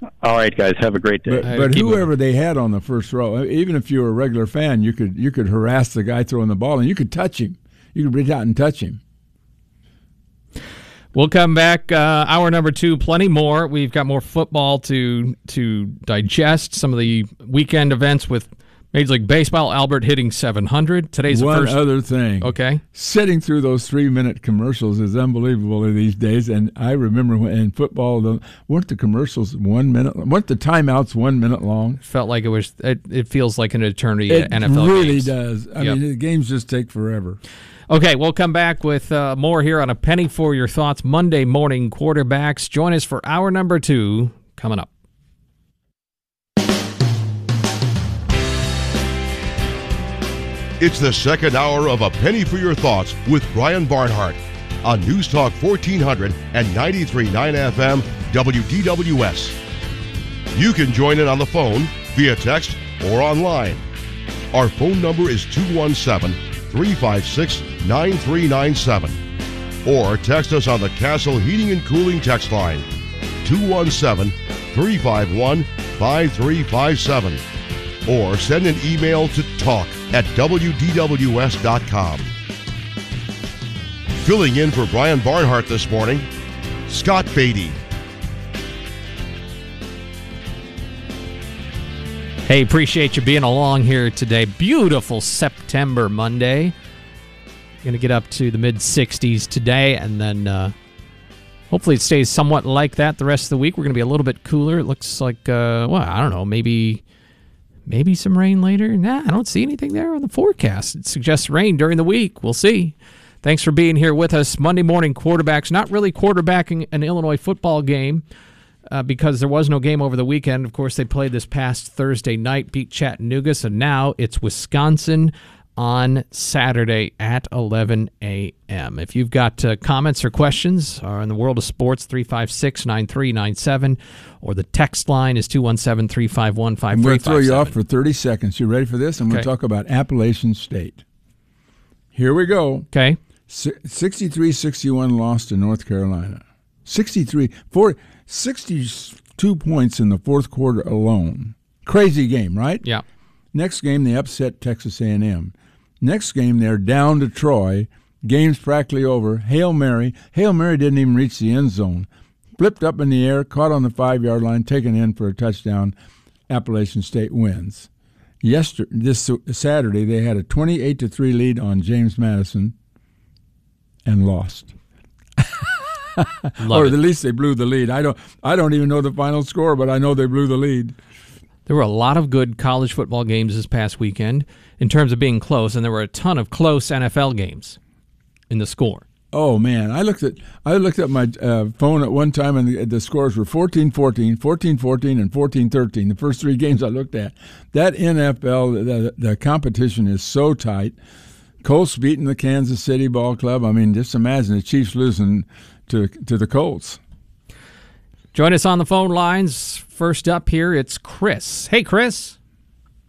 All right, guys, have a great day. But, but whoever they had on the first row, even if you were a regular fan, you could you could harass the guy throwing the ball, and you could touch him. You could reach out and touch him. We'll come back uh, hour number two. Plenty more. We've got more football to to digest. Some of the weekend events with Major League Baseball. Albert hitting 700. Today's One the first. other thing. Okay. Sitting through those three minute commercials is unbelievable these days. And I remember when in football, the, weren't the commercials one minute? Weren't the timeouts one minute long? Felt like it was. It, it feels like an eternity It NFL really games. does. I Yep. mean, the games just take forever. Okay, we'll come back with uh, more here on a penny for your thoughts. Monday morning quarterbacks. Join us for hour number two coming up. It's the second hour of A Penny for Your Thoughts with Brian Barnhart on News Talk 1400 and 93.9 FM WDWS. You can join in on the phone, via text, or online. Our phone number is 217 356 9397. Or text us on the Castle Heating and Cooling text line 217 351 5357 or send an email to talk at WDWS.com. Filling in for Brian Barnhart this morning, Scott Beatty. Hey, appreciate you being along here today. Beautiful September Monday. Going to get up to the mid 60s today, and then uh, hopefully it stays somewhat like that the rest of the week. We're going to be a little bit cooler. It looks like, uh, well, I don't know, maybe maybe some rain later. Nah, I don't see anything there on the forecast. It suggests rain during the week. We'll see. Thanks for being here with us. Monday morning quarterbacks, not really quarterbacking an Illinois football game. uh, because there was no game over the weekend. Of course, they played this past Thursday night, beat Chattanooga, so now it's Wisconsin on Saturday at 11 a.m. If you've got uh, comments or questions are in the world of sports, 356 9397, or the text line is 217 351 I'm going to throw you off for 30 seconds. You ready for this? I'm going to talk about Appalachian State. Here we go. Okay. 63 61 loss to North Carolina. 63, 40, 62 points in the fourth quarter alone. Crazy game, right? Yeah. Next game, they upset Texas A&M. Next game, they're down to Troy. Game's practically over. Hail Mary. Hail Mary didn't even reach the end zone. Flipped up in the air, caught on the five yard line, taken in for a touchdown. Appalachian State wins. Yesterday, this Saturday, they had a 28 to 3 lead on James Madison and lost. or at least they blew the lead. I don't I don't even know the final score, but I know they blew the lead. There were a lot of good college football games this past weekend in terms of being close, and there were a ton of close NFL games in the score. Oh man, I looked at I looked at my uh, phone at one time and the, the scores were 14-14, 14-14 and 14-13. The first 3 games I looked at. That NFL the, the competition is so tight. Colts beating the Kansas City Ball Club. I mean, just imagine the Chiefs losing to to the Colts. Join us on the phone lines. First up here, it's Chris. Hey, Chris.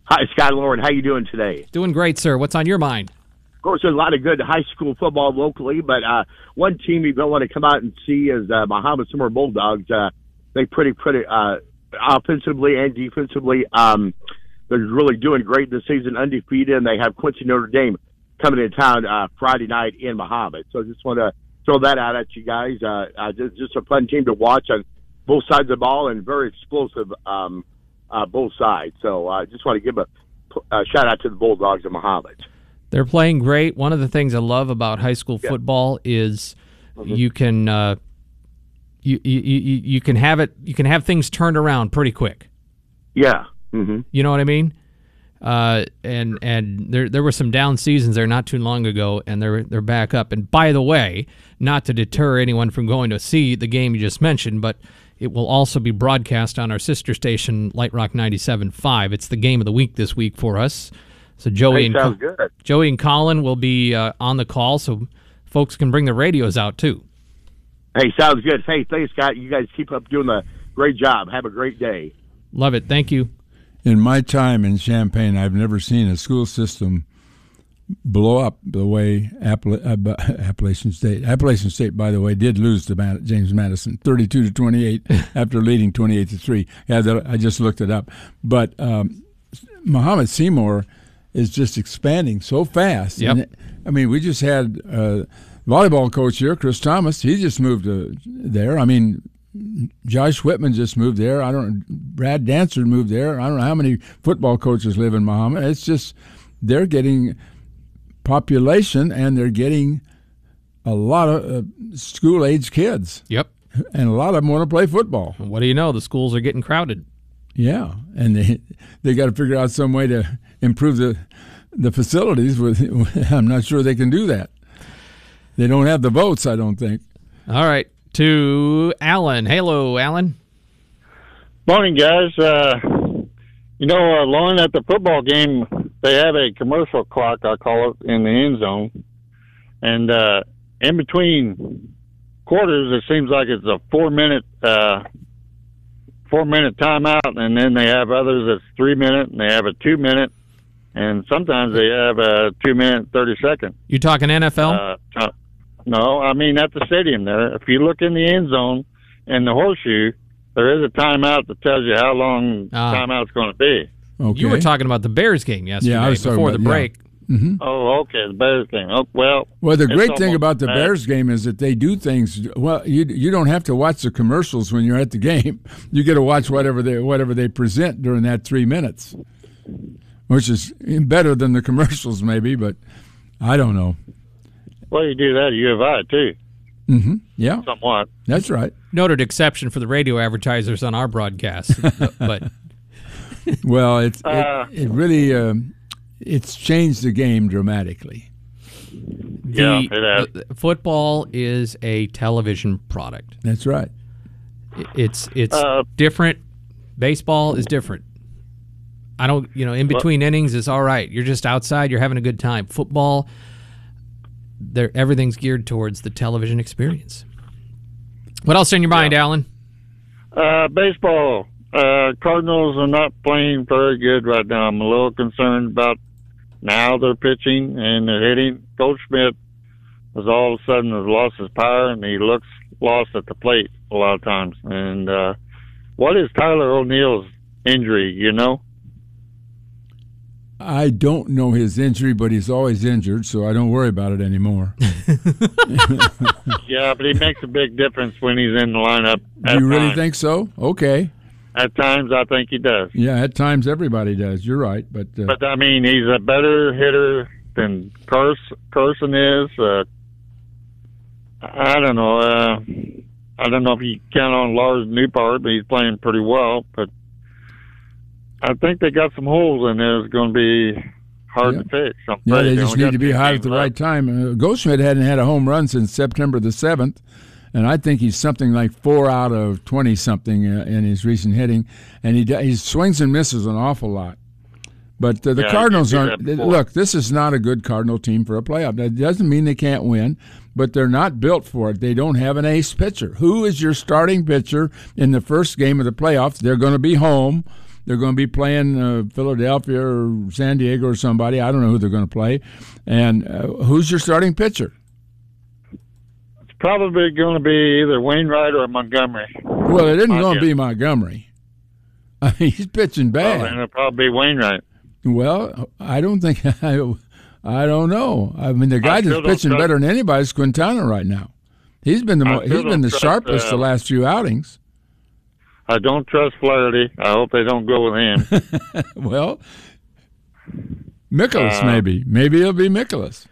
Hi, Scott Loren. How you doing today? Doing great, sir. What's on your mind? Of course, there's a lot of good high school football locally, but uh, one team you don't want to come out and see is uh, Mahomet-Seymour Bulldogs. Uh, they pretty pretty uh, offensively and defensively. Um, they're really doing great this season, undefeated, and they have Quincy Notre Dame coming into town uh, Friday night in Mahomet. So I just want to throw that out at you guys. Uh, uh, just, just a fun team to watch on both sides of the ball and very explosive um, uh, both sides. So I uh, just want to give a, a shout out to the Bulldogs of Mahomet. They're playing great. One of the things I love about high school football is you can uh, you, you you you can have it you can have things turned around pretty quick. Yeah. Mm-hmm. You know what I mean? Uh, and and there there were some down seasons there not too long ago, and they're they're back up. And by the way, not to deter anyone from going to see the game you just mentioned, but it will also be broadcast on our sister station, Light Rock 97.5. It's the game of the week this week for us. So Joey and sounds good. Joey and Colin will be uh, on the call, so folks can bring the radios out too. Hey, sounds good. Hey, thanks, Scott. You guys keep up doing a great job. Have a great day. Love it. Thank you. In my time in Champaign, I've never seen a school system blow up the way Appala- uh, Appalachian State. Appalachian State, by the way, did lose to James Madison, thirty-two to twenty-eight, after leading twenty-eight to three. Yeah, I just looked it up. But um, Mahomet-Seymour is just expanding so fast. Yep. And, I mean, we just had uh, volleyball coach here, Chris Thomas. He just moved to there. I mean, Josh Whitman just moved there. I don't. Brad Dancer moved there. I don't know how many football coaches live in Mahomet. It's just they're getting population and they're getting a lot of uh, school age kids. Yep. And a lot of them want to play football. What do you know? The schools are getting crowded. Yeah, and they they got to figure out some way to improve the the facilities. With I'm not sure they can do that. They don't have the votes. I don't think. All right, to Alan. Hello, Alan. Morning, guys. Uh, you know, uh, Loren, at the football game, they have a commercial clock, I call it, in the end zone. And uh, in between quarters, it seems like it's a four minute uh, four minute timeout, and then they have others that's three minute, and they have a two minute, and sometimes they have a two minute thirty second. You talking NFL? Uh, uh, no, I mean at the stadium there. If you look in the end zone in the horseshoe, there is a timeout that tells you how long Ah. timeout's going to be. You were talking about the Bears game yesterday Yeah, I was before about- the yeah. break. Mm-hmm. Oh, okay, the Bears game. Oh, well. Well, the great thing about the bad. Bears game is that they do things. Well, you you don't have to watch the commercials when you're at the game. You get to watch whatever they whatever they present during that three minutes, which is better than the commercials, maybe. But I don't know. Well, you do that at U of I too, hmm Yeah, somewhat. that's right. Noted exception for the radio advertisers on our broadcast, but Well, it's Uh, it, it really um, it's changed the game dramatically. Yeah, the, it has. uh, football is a television product. That's right. It's it's Uh, different. Baseball is different. I don't, you know, in Well- between innings is all right. You're just outside. You're having a good time. Football, there everything's geared towards the television experience. What else in your mind, Alan? Uh, baseball. Uh, Cardinals are not playing very good right now. I'm a little concerned about now they're pitching and they're hitting. Goldschmidt has all of a sudden has lost his power and he looks lost at the plate a lot of times. And uh, what is Tyler O'Neill's injury? You know? I don't know his injury, but he's always injured, so I don't worry about it anymore. yeah, but he makes a big difference when he's in the lineup. Do you really think so? Okay. At times, I think he does. Yeah, at times everybody does. You're right, but uh, But I mean, he's a better hitter than Cars- Carlson is. Uh, I don't know. Uh, I don't know if you count on Lars Nootbaar, but he's playing pretty well. But I think they got some holes in there. It's going to be hard to fix. Yeah, afraid. they just need to be hot at the left. right time. Uh, Goldschmidt hadn't had a home run since September the seventh, and I think he's something like four out of twenty something uh, in his recent hitting, and he he swings and misses an awful lot. But uh, the Yeah, Cardinals aren't. Look, this is not a good Cardinal team for a playoff. That doesn't mean they can't win, but they're not built for it. They don't have an ace pitcher. Who is your starting pitcher in the first game of the playoffs? They're going to be home. They're going to be playing uh, Philadelphia or San Diego or somebody. I don't know who they're going to play. And uh, who's your starting pitcher? Probably going to be either Wainwright or Montgomery. Well, it isn't going to be Montgomery. I mean, he's pitching bad. then it'll probably be Wainwright. Well, I don't think I. I don't know. I mean, the guy that's pitching better than anybody is Quintana right now. He's been the mo- he's been the trust, sharpest the uh, last few outings. I don't trust Flaherty. I hope they don't go with him. well, Mikolas Uh, maybe maybe it'll be Mikolas.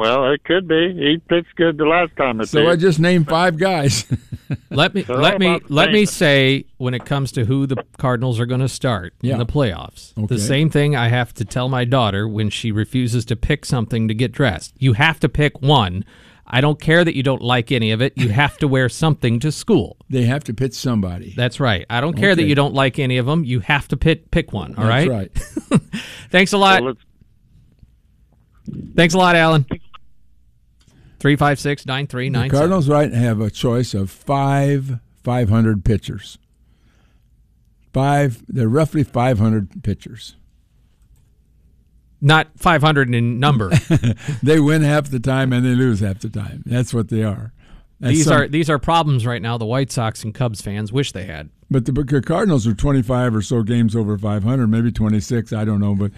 Well, it could be. He pitched good the last time. It So I just named five guys. Let me They're let me about the let me say when it comes to who the Cardinals are going to start Yeah. in the playoffs. Okay. The same thing I have to tell my daughter when she refuses to pick something to get dressed. You have to pick one. I don't care that you don't like any of it. You have to wear something to school. they have to pitch somebody. That's right. I don't care that you don't like any of them. You have to pick pick one. All That's right. right. Thanks a lot. Well, Thanks a lot, Alan. Three five six nine three The. Cardinals right have a choice of five 500 pitchers. Five. They're roughly 500 pitchers. Not five hundred in number. they win half the time and they lose half the time. That's what they are. That's these some- are these are problems right now. The White Sox and Cubs fans wish they had. But the, but the Cardinals are 25 or so games over 500, maybe 26. I don't know, but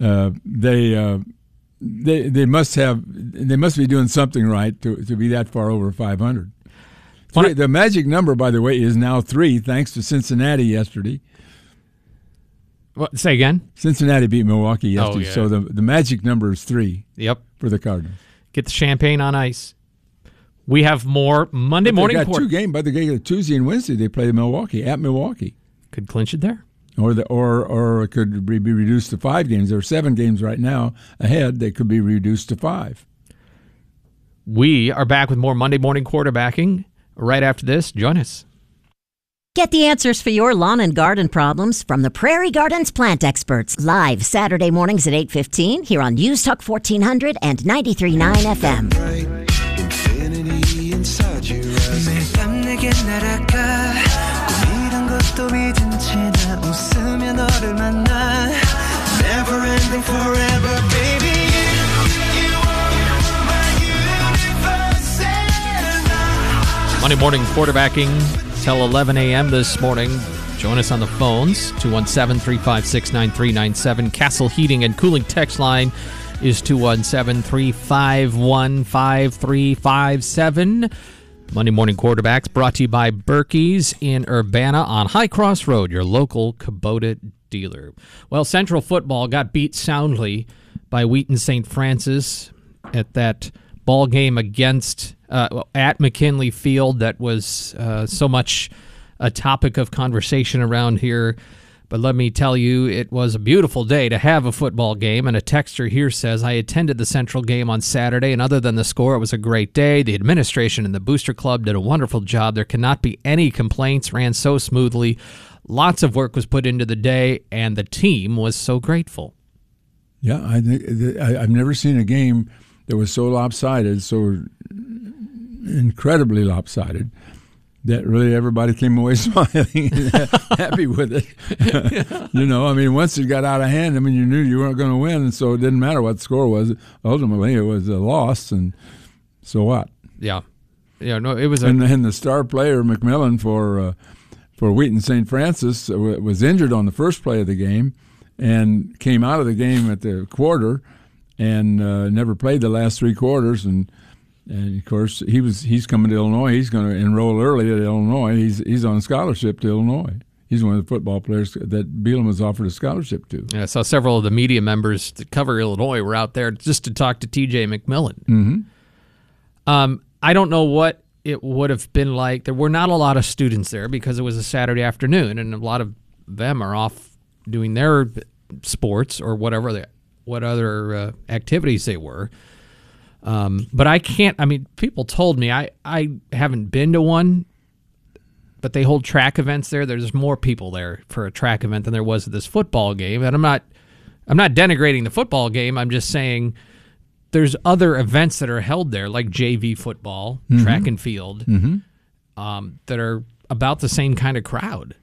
uh, they uh, they they must have they must be doing something right to to be that far over 500. Three, the magic number, by the way, is now three, thanks to Cincinnati yesterday. What, say again. Cincinnati beat Milwaukee Oh, yesterday, yeah. so the the magic number is three. Yep. For the Cardinals. Get the champagne on ice. We have more Monday morning. They got port- two games, but they got Tuesday and Wednesday. They play Milwaukee at Milwaukee. Could clinch it there. Or the or or it could be be reduced to five games. There are seven games right now ahead. They could be reduced to five. We are back with more Monday morning quarterbacking right after this. Join us. Get the answers for your lawn and garden problems from the Prairie Gardens plant experts live Saturday mornings at 8:15 here on News Talk 1400 and 93.9 FM. Infinity 너를 만나 Never ending forever baby you, you are my universe and I Monday morning quarterbacking till 11 a.m. this morning. Join us on the phones 217 356 9397. Castle Heating and Cooling text line is 217 351 5357. Monday morning quarterbacks brought to you by Birkey's in Urbana on High Cross Road, your local Kubota dealer. Well, Central football got beat soundly by Wheaton St. Francis at that ball game against uh, at McKinley Field that was uh, so much a topic of conversation around here. But let me tell you, it was a beautiful day to have a football game. And a texter here says, I attended the Central game on Saturday, and other than the score, it was a great day. The administration and the Booster Club did a wonderful job. There cannot be any complaints, ran so smoothly. Lots of work was put into the day, and the team was so grateful. Yeah, I think I've never seen a game that was so lopsided, so incredibly lopsided that really everybody came away smiling and happy with it. you know, I mean, once it got out of hand, I mean, you knew you weren't going to win, and so it didn't matter what the score was. Ultimately, it was a loss, and so what? Yeah, yeah. No, it was. A- and, and the star player McMillan for uh, for Wheaton St. Francis uh, was injured on the first play of the game, and came out of the game at the quarter, and uh, never played the last three quarters, and and of course, he was he's coming to Illinois. He's going to enroll early at Illinois. He's he's on scholarship to Illinois. He's one of the football players that Bielema was offered a scholarship to. Yeah, I saw several of the media members that cover Illinois were out there just to talk to T.J. McMillan. Mm-hmm. Um, I don't know what it would have been like. There were not a lot of students there because it was a Saturday afternoon, and a lot of them are off doing their sports or whatever they, what other uh, activities they were. Um, but I can't. I mean, people told me I I haven't been to one, but they hold track events there. There's more people there for a track event than there was at this football game. And I'm not I'm not denigrating the football game. I'm just saying there's other events that are held there, like JV football, Mhm. track and field, Mhm. um, that are about the same kind of crowd.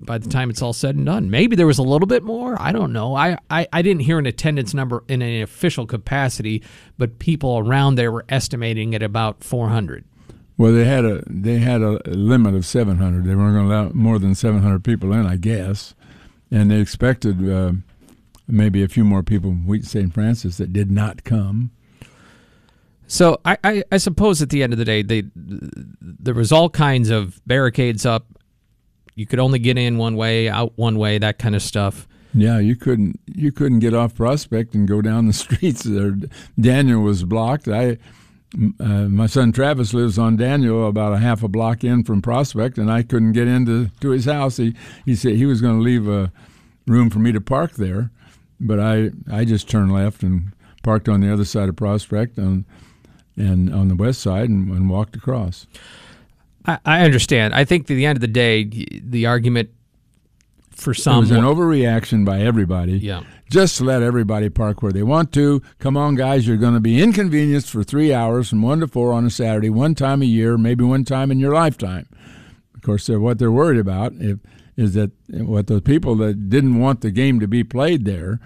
By the time it's all said and done, maybe there was a little bit more. I don't know. I, I, I didn't hear an attendance number in an official capacity, but people around there were estimating at about 400. Well, they had a they had a limit of 700. They weren't going to allow more than 700 people in, I guess, and they expected uh, maybe a few more people from Wheaton St. Francis that did not come. So I, I, I suppose at the end of the day, they there was all kinds of barricades up. You could only get in one way, out one way, that kind of stuff. Yeah, you couldn't you couldn't get off Prospect and go down the streets. There, Daniel was blocked. I, uh, my son Travis lives on Daniel, about a half a block in from Prospect, and I couldn't get into to his house. He he said he was going to leave a room for me to park there, but I I just turned left and parked on the other side of Prospect and and on the west side and, and walked across. I, I understand. I think at the end of the day, the argument for some It was an overreaction by everybody. Yeah. Just let everybody park where they want to. Come on, guys, you're going to be inconvenienced for three hours from 1 to 4 on a Saturday, one time a year, maybe one time in your lifetime. Of course, they're, what they're worried about if, is that what those people that didn't want the game to be played there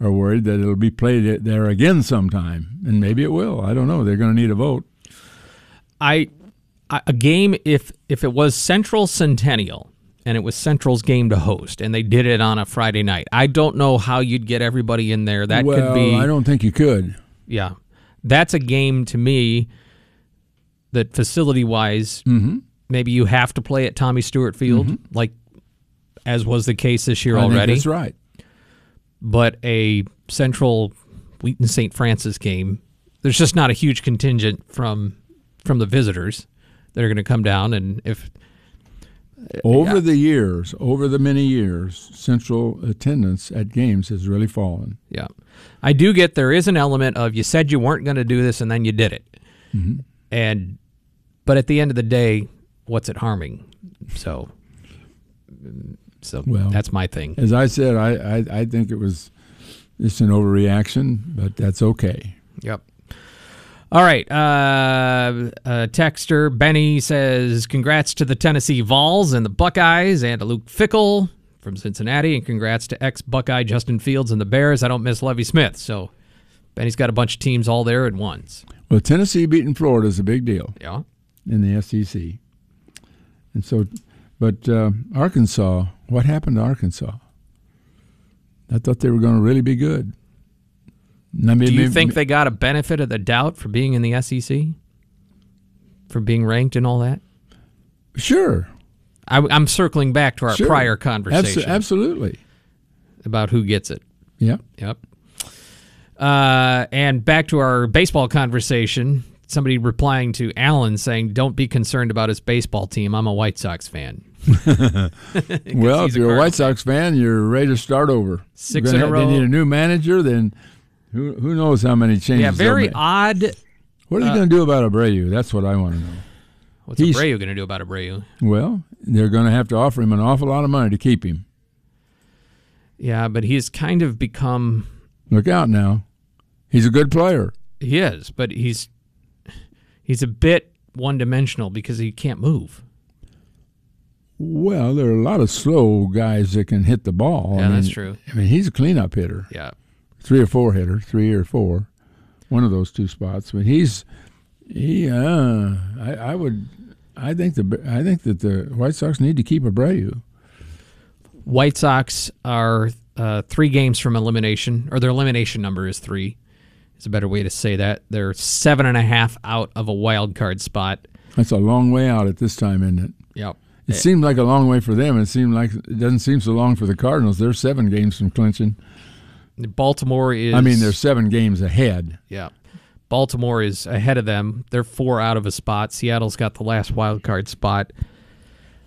are worried that it'll be played there again sometime. And maybe it will. I don't know. They're going to need a vote. I- a game if if it was Central Centennial and it was Central's game to host and they did it on a Friday night. I don't know how you'd get everybody in there. That well, could be I don't think you could. Yeah. That's a game to me that facility wise Mhm. maybe you have to play at Tommy Stewart Field like as was the case this year Mm-hmm. I already. that's right. But a Central Wheaton St. Francis game, there's just not a huge contingent from from the visitors that are going to come down and if Over the years, over the many years, central attendance at games has really fallen. Yeah. I do get there is an element of you said you weren't going to do this and then you did it. Mhm. And but at the end of the day, what's it harming? So so Well, that's my thing. As I said, I, I, I think it was just an overreaction, but that's okay. Yep. All right. Uh, uh, texter Benny says, "Congrats to the Tennessee Vols and the Buckeyes, and to Luke Fickell from Cincinnati, and congrats to ex Buckeye Justin Fields and the Bears. I don't miss Lovie Smith, so Benny's got a bunch of teams all there at once. Well, Tennessee beating Florida is a big deal. Yeah. In the SEC. And so, but uh, Arkansas, what happened to Arkansas? I thought they were going to really be good. I mean, Do you maybe- think they got a benefit of the doubt for being in the SEC, for being ranked and all that? Sure. I, I'm circling back to our Sure. prior conversation. absolutely. About who gets it. Yep. Yep. Uh, and back to our baseball conversation. somebody replying to Alan saying, "Don't be concerned about his baseball team. I'm a White Sox fan." well, if you're a White Sox fan, you're ready to start over. Six in a have- They need a new manager. Then who who knows how many changes? yeah, very odd. What are they uh, going to do about Abreu? That's what I want to know. What's He's- Abreu going to do about Abreu? Well, they're going to have to offer him an awful lot of money to keep him. Yeah, but he's kind of become. Look out now. He's a good player. He is, but he's he's a bit one dimensional because he can't move. Well, there are a lot of slow guys that can hit the ball. Yeah, I that's true. I mean, he's a cleanup hitter. Yeah. Three or four hitter, three or four, one of those two spots. But he's he. Uh, I, I would. I think the. I think that the White Sox need to keep Abreu. White Sox are uh, three games from elimination, or their elimination number is three. Is a better way to say that. They're seven and a half out of a wild card spot. That's a long way out at this time, isn't it? Yep. It seemed like a long way for them. It seemed like it doesn't seem so long for the Cardinals. They're seven games from clinching. Baltimore is. I mean, they're seven games ahead. Yeah. Baltimore is ahead of them. They're four out of a spot. Seattle's got the last wild card spot.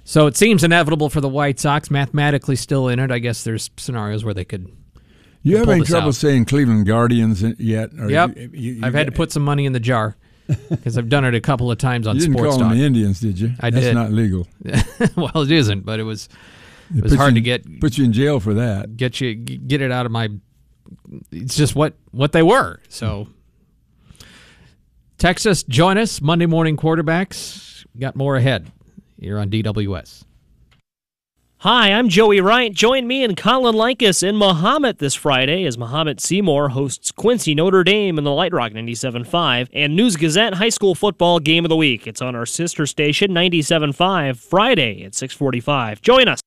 So it seems inevitable for the White Sox, mathematically still in it. I guess there's scenarios where they could. You pull having trouble out. saying Cleveland Guardians yet? Or Yep. you- you- you I've had to put some money in the jar because I've done it a couple of times on You didn't Sports call them the Indians, did you? I That's did. not legal. well, it isn't, but it was it was hard to get Put you in jail for that. get you get it out of my. It's just what what they were. So Texas, join us Monday morning quarterbacks. Got more ahead here on DWS. Hi, I'm Joey Wright. Join me and Colin Likas in Mahomet this Friday as Mahomet Seymour hosts Quincy Notre Dame in the Light Rock 97.5 and News Gazette High School Football Game of the Week. It's on our sister station 97.5 Friday at 6:45. Join us.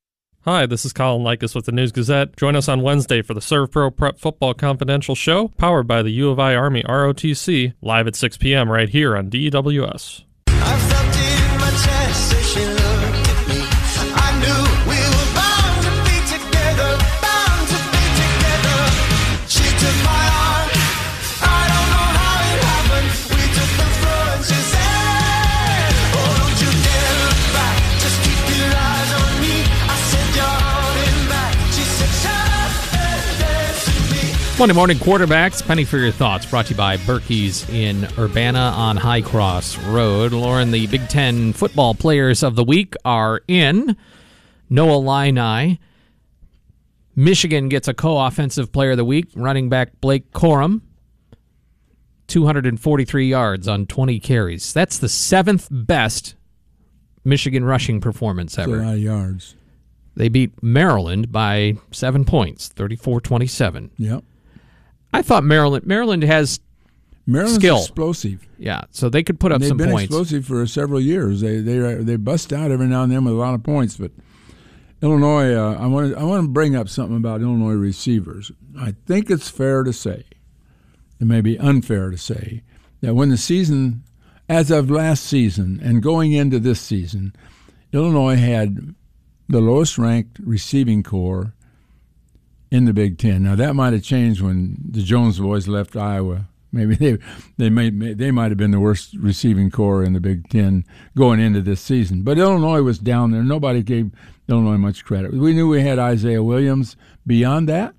Hi, this is Colin Likas with the News Gazette. Join us on Wednesday for the Serve Pro Prep Football Confidential Show, powered by the U of I Army ROTC, live at 6 p.m. right here on DWS. Monday morning quarterbacks. Penny for your thoughts. Brought to you by Birkey's in Urbana on High Cross Road. Loren, the Big Ten football players of the week are in. Noah Linai. Michigan gets a co-offensive player of the week. Running back Blake Corum. 243 yards on 20 carries. That's the seventh best Michigan rushing performance That's a ever. lot of yards. They beat Maryland by seven points, 34 27. Yep. I thought Maryland Maryland has Maryland's skill. explosive. Yeah, so they could put up They've some been points. explosive for several years. They they they bust out every now and then with a lot of points, but Illinois. Uh, I want to I want to bring up something about Illinois receivers. I think it's fair to say, it may be unfair to say, that when the season, as of last season and going into this season, Illinois had the lowest ranked receiving core in the Big Ten. Now that might have changed when the Jones boys left Iowa. Maybe they they might they might have been the worst receiving core in the Big Ten going into this season. But Illinois was down there. Nobody gave Illinois much credit. We knew we had Isaiah Williams. Beyond that,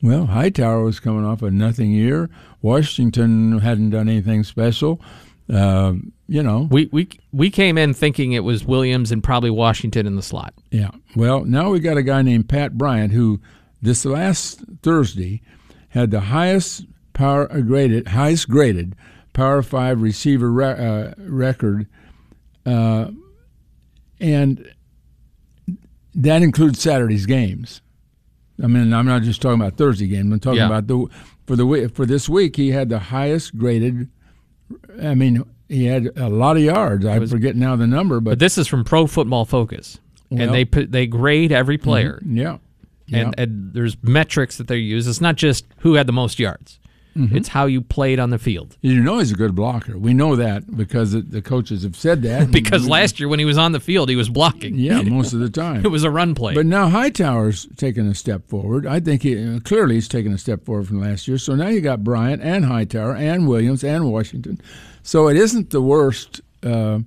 well, Hightower was coming off a nothing year. Washington hadn't done anything special. Uh, you know, we we we came in thinking it was Williams and probably Washington in the slot. Yeah. Well, now we got a guy named Pat Bryant who this last Thursday had the highest power graded, highest graded Power Five receiver re- uh, record, uh, and that includes Saturday's games. I mean, I'm not just talking about Thursday game. I'm talking Yeah. about the for the for this week. He had the highest graded. I mean, he had a lot of yards. I forget now the number, but But this is from Pro Football Focus, Well- and they put they grade every player. Mhm. Yeah. And, and there's metrics that they use. It's not just who had the most yards. Mhm. It's how you played on the field. You know he's a good blocker. We know that because the- the coaches have said that. Because last year when he was on the field, he was blocking. Yeah, most of the time. It was a run play. But now Hightower's taken a step forward. I think he uh, clearly he's taken a step forward from last year. So now you got Bryant and Hightower and Williams and Washington. So it isn't the worst uh,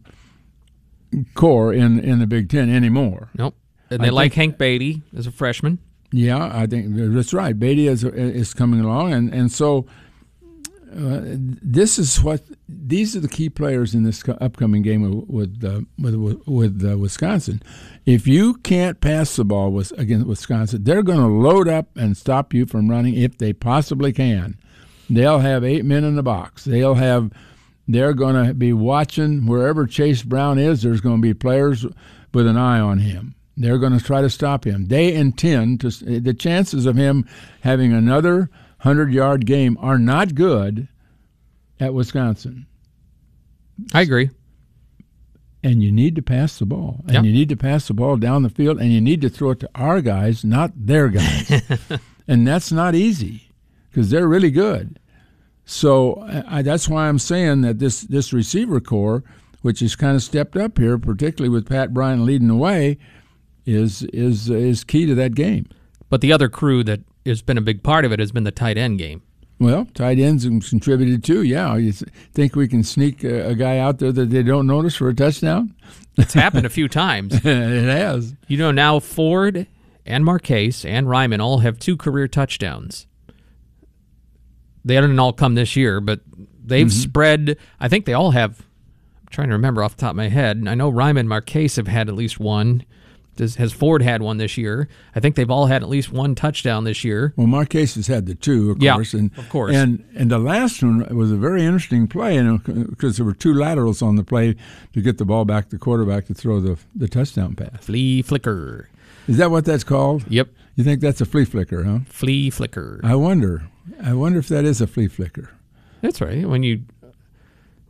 core in in the Big Ten anymore. Nope. And I they like think- Hank Beatty as a freshman. Yeah, I think that's right. Beatty is is coming along, and and so uh, this is what these are the key players in this upcoming game with with uh, with, with uh, Wisconsin. If you can't pass the ball with against Wisconsin, they're going to load up and stop you from running if they possibly can. They'll have eight men in the box. They'll have. They're going to be watching wherever Chase Brown is. There's going to be players with an eye on him. They're going to try to stop him. They intend to. The chances of him having another hundred-yard game are not good at Wisconsin. I agree. And you need to pass the ball, and Yep. you need to pass the ball down the field, and you need to throw it to our guys, not their guys. and that's not easy because they're really good. So I, that's why I'm saying that this this receiver core, which has kind of stepped up here, particularly with Pat Bryant leading the way, is is is key to that game. But the other crew that has been a big part of it has been the tight end game. Well, tight ends have contributed too. Yeah, you think we can sneak a, a guy out there that they don't notice for a touchdown? It's happened a few times. it has. You know, now Ford and Marquise and Reiman all have two career touchdowns. They didn't all come this year, but they've Mhm. spread. I think they all have. I'm trying to remember off the top of my head. I know Reiman and Marquise have had at least one. Does, has Ford had one this year? I think they've all had at least one touchdown this year. Well, Marquez has had the two, of Yeah, course, and of course. and and the last one was a very interesting play, know, because uh, there were two laterals on the play to get the ball back to the quarterback to throw the the touchdown pass. Flea flicker. Is that what that's called? Yep. You think that's a flea flicker, huh? Flea flicker. I wonder. I wonder if that is a flea flicker. That's right. When you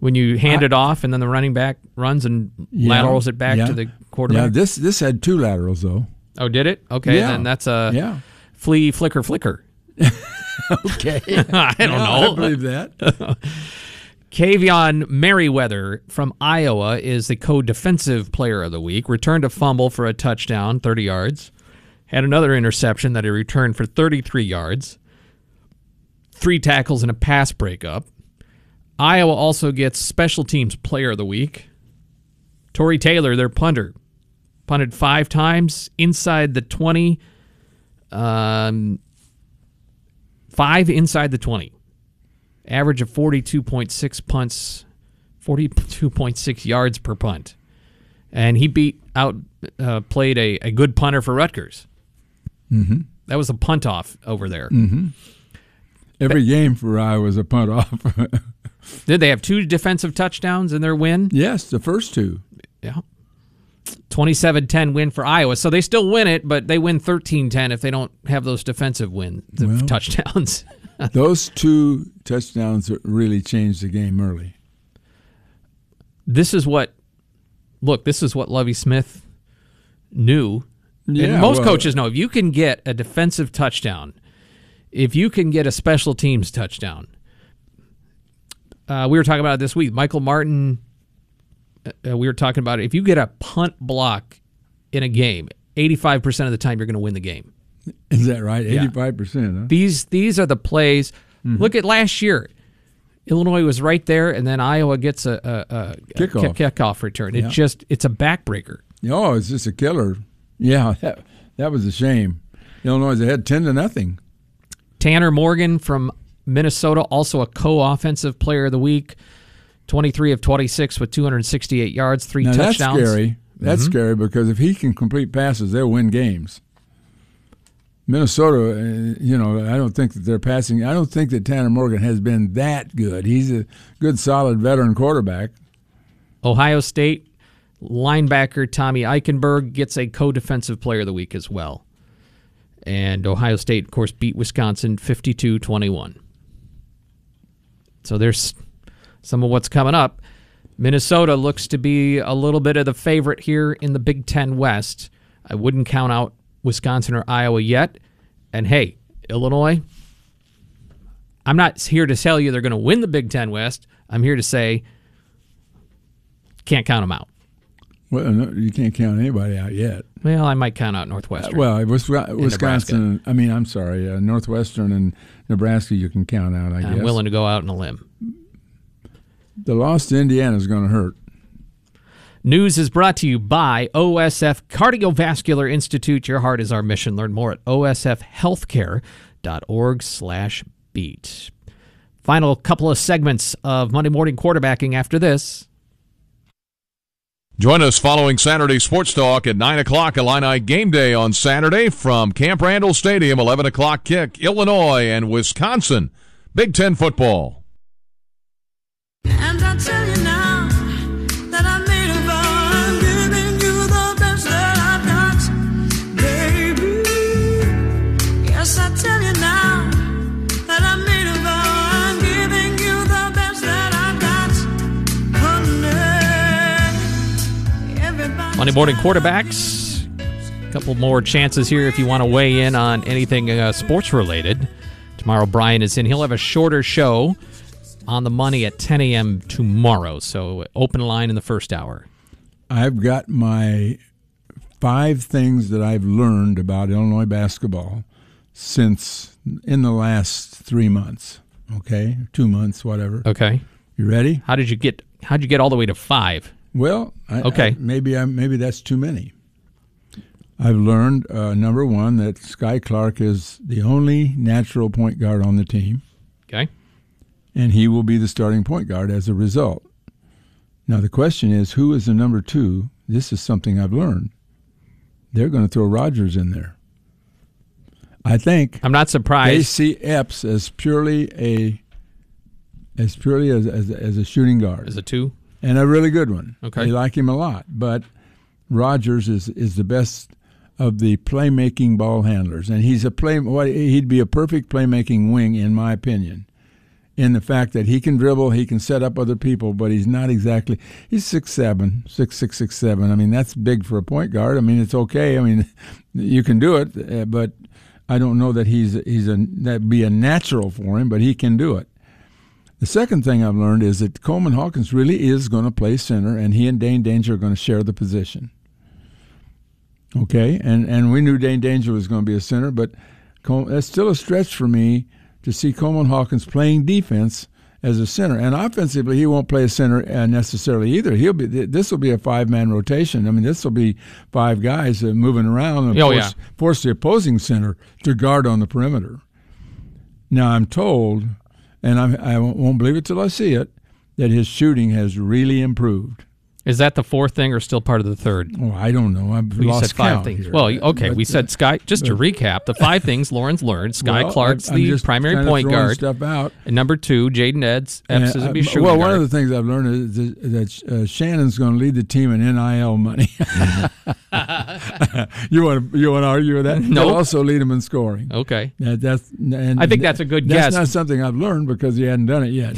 when you hand I- it off and then the running back runs and Yeah, laterals it back yeah. to the quarterback. Yeah, this this had two laterals though. oh, did it? Okay, Yeah. then that's a Yeah. flea flicker flicker. okay. I don't Yeah, know. I believe that. Kaevon Merriweather from Iowa is the co-defensive player of the week. Returned a fumble for a touchdown, 30 yards. Had another interception that he returned for 33 yards. Three tackles and a pass breakup. Iowa also gets special teams player of the week. Tory Taylor, their punter, punted five times inside the 20. Um, five inside the 20 average of 42.6 punts, 42.6 yards per punt. And he beat out, uh, played a, a good punter for Rutgers. Mm-hmm. That was a punt off over there. Mm-hmm. Every game for Iowa was a punt off. Did they have two defensive touchdowns in their win? yes, the first two. Yeah. 27 10 win for Iowa. So they still win it, but they win 13 10 if they don't have those defensive win the Well, touchdowns. Those two touchdowns really changed the game early. this is what, look, this is what Lovie Smith knew. Yeah, and most well- coaches know if you can get a defensive touchdown, if you can get a special teams touchdown, uh, we were talking about it this week. Michael Martin, uh, we were talking about it. If you get a punt block in a game, 85% of the time you're going to win the game. Is that right? Eighty-five percent. Huh? These these are the plays. Mm-hmm. Look at last year. Illinois was right there, and then Iowa gets a, a, a Kickoff. kickoff return. It Yeah. just it's a backbreaker. Oh, it's just a killer. Yeah, that, that was a shame. Illinois ahead ten to nothing. Tanner Morgan from Minnesota, also a co-offensive player of the week. 23 of 26 with 268 yards, three now touchdowns. that's scary. That's Mhm. scary because if he can complete passes, they'll win games. Minnesota, uh, you know, I don't think that they're passing. I don't think that Tanner Morgan has been that good. He's a good, solid veteran quarterback. Ohio State linebacker Tommy Eichenberg gets a co-defensive player of the week as well. And Ohio State, of course, beat Wisconsin 52-21. So there's some of what's coming up. Minnesota looks to be a little bit of the favorite here in the Big Ten West. I wouldn't count out Wisconsin or Iowa yet. And hey, Illinois, I'm not here to tell you they're going to win the Big Ten West. I'm here to say can't count them out. Well, no, you can't count anybody out yet. Well, I might count out Northwestern. Well, it was Nebraska. Wisconsin. I mean, I'm sorry, uh, Northwestern and Nebraska. You can count out. I I'm guess. willing to go out on a limb. The loss to Indiana is going to hurt. News is brought to you by OSF Cardiovascular Institute. Your heart is our mission. Learn more at osfhealthcare.org slash beat. Final couple of segments of Monday Morning Quarterbacking after this. Join us following Saturday Sports Talk at 9 o'clock, Illini Game Day on Saturday from Camp Randall Stadium, 11 o'clock kick, Illinois and Wisconsin. Big Ten football. Monday Morning Quarterbacks. A couple more chances here if you want to weigh in on anything uh, sports related. Tomorrow, Brian is in. He'll have a shorter show on the money at 10 a.m. tomorrow. So, open line in the first hour. I've got my five things that I've learned about Illinois basketball since in the last three months. Okay, two months, whatever. Okay. You ready? How did you get? How did you get all the way to five? Well, I, Okay. I- maybe I maybe that's too many. I've learned uh, number one that Skyy Clark is the only natural point guard on the team. Okay. and he will be the starting point guard as a result. Now the question is, who is the number two? This is something I've learned. They're going to throw Rodgers in there. I think I'm not surprised. they see Epps as purely a as purely as as, as a shooting guard, As a two? And a really good one. Okay. they like him a lot, but Rodgers is is the best of the playmaking ball handlers, and he's a play. What he'd be a perfect playmaking wing, in my opinion in the fact that he can dribble, he can set up other people, but he's not exactly. He's six seven, six six six seven. I mean, that's big for a point guard. I mean, it's okay. I mean, you can do it, uh, but I don't know that he's he's a that'd be a natural for him, but he can do it. The second thing I've learned is that Coleman Hawkins really is going to play center, and he and Dain Dainja are going to share the position. Okay, and and we knew Dain Dainja was going to be a center, but Col- that's still a stretch for me to see Coleman Hawkins playing defense as a center. And offensively, he won't play a center uh, necessarily either. He'll be this will be a five man rotation. I mean, this will be five guys moving around and Oh, force, yeah. force the opposing center to guard on the perimeter. Now I'm told, and I'm, I won't believe it till I see it, that his shooting has really improved. Is that the fourth thing or still part of the third? Oh, I don't know. I've We lost said five count things. here. Well, okay, But, we said Skyy. Just to recap, the five things Loren's learned: Skyy Well, Clark's I'm- the primary point guard. stuff out. And number two, Jayden Eds. Epps is Yeah, going to be uh, well, one of the things I've learned is that, that uh, Shannon's going to lead the team in NIL money. you want to you want to argue with that? No. He'll also lead him in scoring. Okay. That, that's and I think that's a good that's guess. not something I've learned because he hadn't done it yet.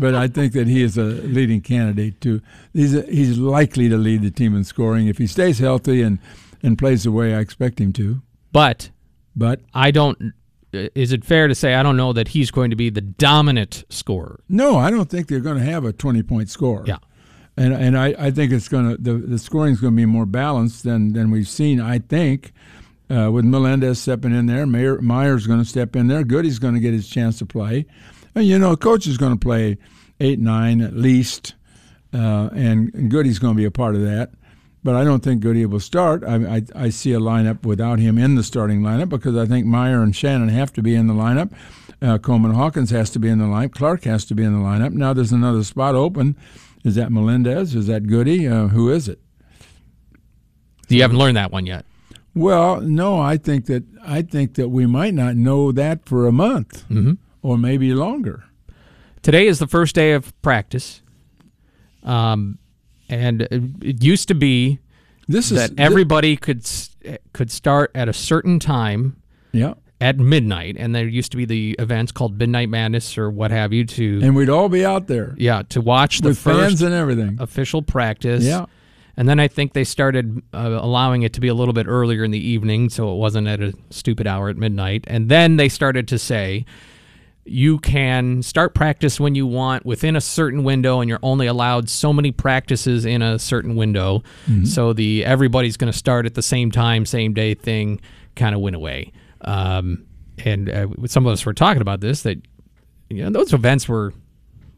But, I think that he is a leading candidate to. He's a, he's likely to lead the team in scoring if he stays healthy and and plays the way I expect him to. But but I don't. Is it fair to say I don't know that he's going to be the dominant scorer? No, I don't think they're going to have a 20 point score. Yeah. And and I, I think it's going to the the scoring is going to be more balanced than than we've seen. I think uh, with Melendez stepping in there, Mayer, Mayer's going to step in there. Goode's going to get his chance to play. And you know, coach is going to play eight nine at least, uh, and, Goode's going to be a part of that. But I don't think Goode will start. I, I I see a lineup without him in the starting lineup because I think Mayer and Shannon have to be in the lineup. Uh, Coleman Hawkins has to be in the lineup. Clark has to be in the lineup. Now there's another spot open. Is that Melendez? Is that Goode? Uh, who is it? You haven't learned that one yet. Well, no. I think that I think that we might not know that for a month Mm-hmm. Or maybe longer. Today is the first day of practice, um, and it used to be This is- that everybody could could start at a certain time. Yeah. At midnight, and there used to be the events called Midnight Madness or what have you to And we'd all be out there. yeah to watch the fans and everything. official practice. Yeah. And then I think they started uh, allowing it to be a little bit earlier in the evening, so it wasn't at a stupid hour at midnight. And then they started to say, you can start practice when you want within a certain window, and you're only allowed so many practices in a certain window. Mhm. So the everybody's going to start at the same time, same day thing kind of went away. Um, and uh, some of us were talking about this that you know those events were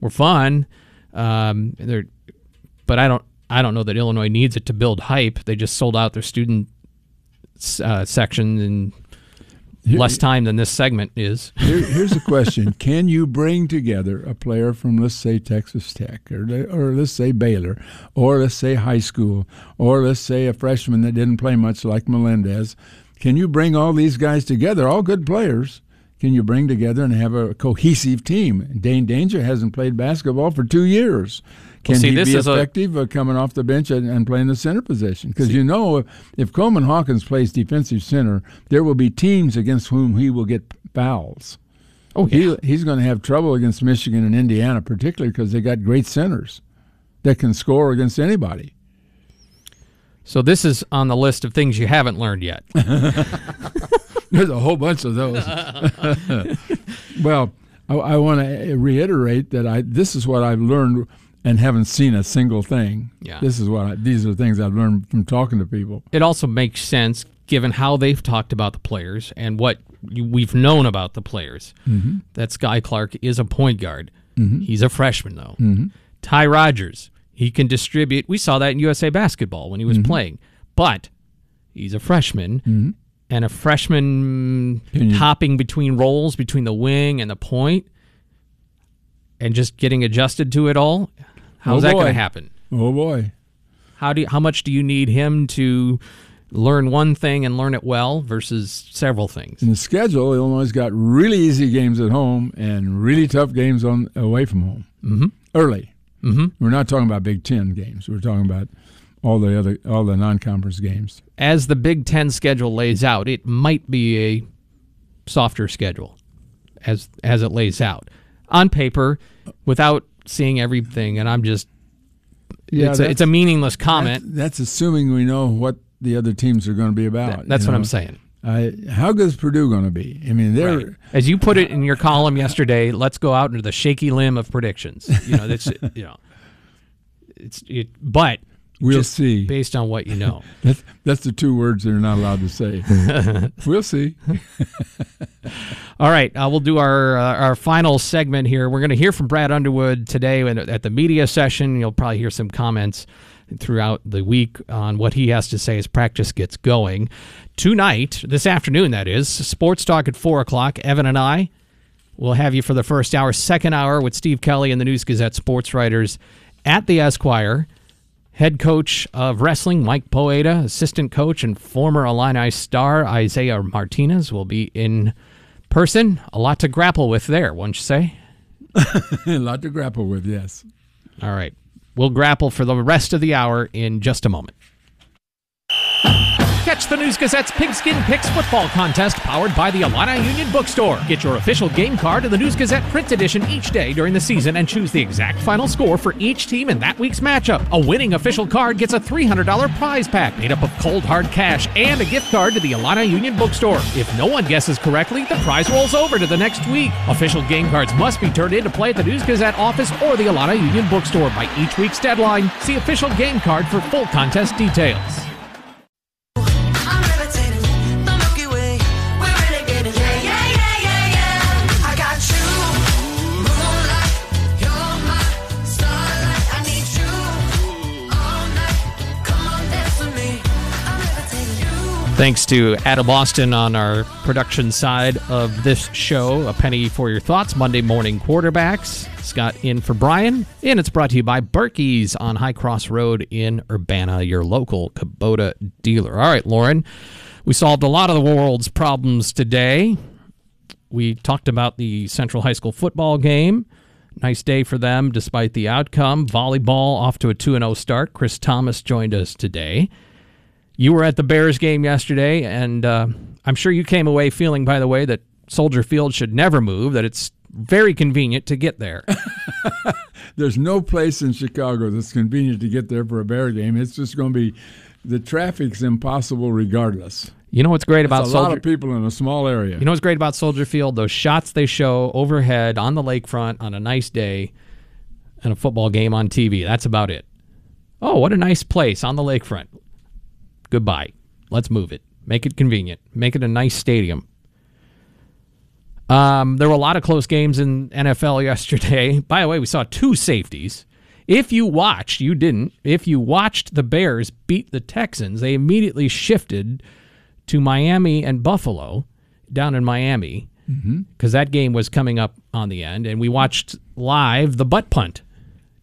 were fun. Um, they're, but I don't I don't know that Illinois needs it to build hype. They just sold out their student uh, section in less time than this segment is. Here, here's a question: Can you bring together a player from, let's say, Texas Tech, or or let's say Baylor, or let's say high school, or let's say a freshman that didn't play much like Melendez? Can you bring all these guys together, all good players? Can you bring together and have a cohesive team? Dain Dainja hasn't played basketball for two years. Can see, he this be is a- effective uh, coming off the bench and, and playing the center position? Because you know, if, if Coleman Hawkins plays defensive center, there will be teams against whom he will get fouls. Oh, he, he's going to have trouble against Michigan and Indiana, particularly because they got great centers that can score against anybody. So this is on the list of things you haven't learned yet. There's a whole bunch of those. well, I, I want to reiterate that I this is what I've learned and haven't seen a single thing. Yeah. This is what I, these are things I've learned from talking to people. it also makes sense given how they've talked about the players and what we've known about the players. Mhm. That Skyy Clark is a point guard. Mhm. He's a freshman though. Mhm. Ty Rodgers, he can distribute. We saw that in USA basketball when he was Mhm. playing, but he's a freshman. Mhm. And a freshman you- hopping between roles between the wing and the point and just getting adjusted to it all. How's Oh, that going to happen? Oh boy. How do you, how much do you need him to learn one thing and learn it well versus several things? In the schedule, Illinois got really easy games at home and really tough games on away from home. Mm-hmm. Early. Mm-hmm. We're not talking about Big Ten games. We're talking about all the other all the non-conference games. As the Big Ten schedule lays out, it might be a softer schedule as as it lays out on paper without seeing everything. And I'm just it's a, it's a meaningless comment. That's, that's assuming we know what the other teams are going to be about. That- that's you what I'm saying. I, how good is Purdue going to be? I mean, they're Right. As you put it in your column yesterday, let's go out into the shaky limb of predictions. You know, that's you know, it's it, but We'll see. based on what you know. that's, that's the two words they're not allowed to say. we'll see. All right, uh, we'll do our uh, our final segment here. We're going to hear from Brad Underwood today at at the media session. You'll probably hear some comments throughout the week on what he has to say as practice gets going. Tonight, this afternoon, that is, sports talk at four o'clock. Evan and I will have you for the first hour, second hour with Steve Kelly and the News Gazette sports writers at the Esquire. Head coach of wrestling, Mike Poeta, assistant coach and former Illini star Isaiah Martinez will be in person. A lot to grapple with there, won't you say? a lot to grapple with, yes. All right. We'll grapple for the rest of the hour in just a moment. Catch the News Gazette's Pigskin Picks football contest powered by the Illini Union Bookstore. Get your official game card in the News Gazette print edition each day during the season and choose the exact final score for each team in that week's matchup. A winning official card gets a $300 prize pack made up of cold hard cash and a gift card to the Illini Union Bookstore. If no one guesses correctly, the prize rolls over to the next week. Official game cards must be turned in to play at the News Gazette office or the Illini Union Bookstore by each week's deadline. See official game card for full contest details. Thanks to Adam Austin on our production side of this show. A penny for your thoughts. Monday morning quarterbacks. Scott in for Brian. And it's brought to you by Birkey's on High Cross Road in Urbana, your local Kubota dealer. All right, Loren. We solved a lot of the world's problems today. We talked about the Central High School football game. Nice day for them despite the outcome. Volleyball off to a 2 0 start. Chris Thomas joined us today. You were at the Bears game yesterday, and uh, I'm sure you came away feeling, by the way, that Soldier Field should never move, that it's very convenient to get there. There's no place in Chicago that's convenient to get there for a Bear game. It's just going to be the traffic's impossible regardless. You know what's great about a lot Soldier? of people in a small area. You know what's great about Soldier Field? Those shots they show overhead on the lakefront on a nice day and a football game on TV. That's about it. Oh, what a nice place on the lakefront. Goodbye. Let's move it. Make it convenient. Make it a nice stadium. Um, there were a lot of close games in NFL yesterday. By the way, we saw two safeties. If you watched, you didn't. If you watched the Bears beat the Texans, they immediately shifted to Miami and Buffalo down in Miami because that game was coming up on the end, and we watched live the butt punt.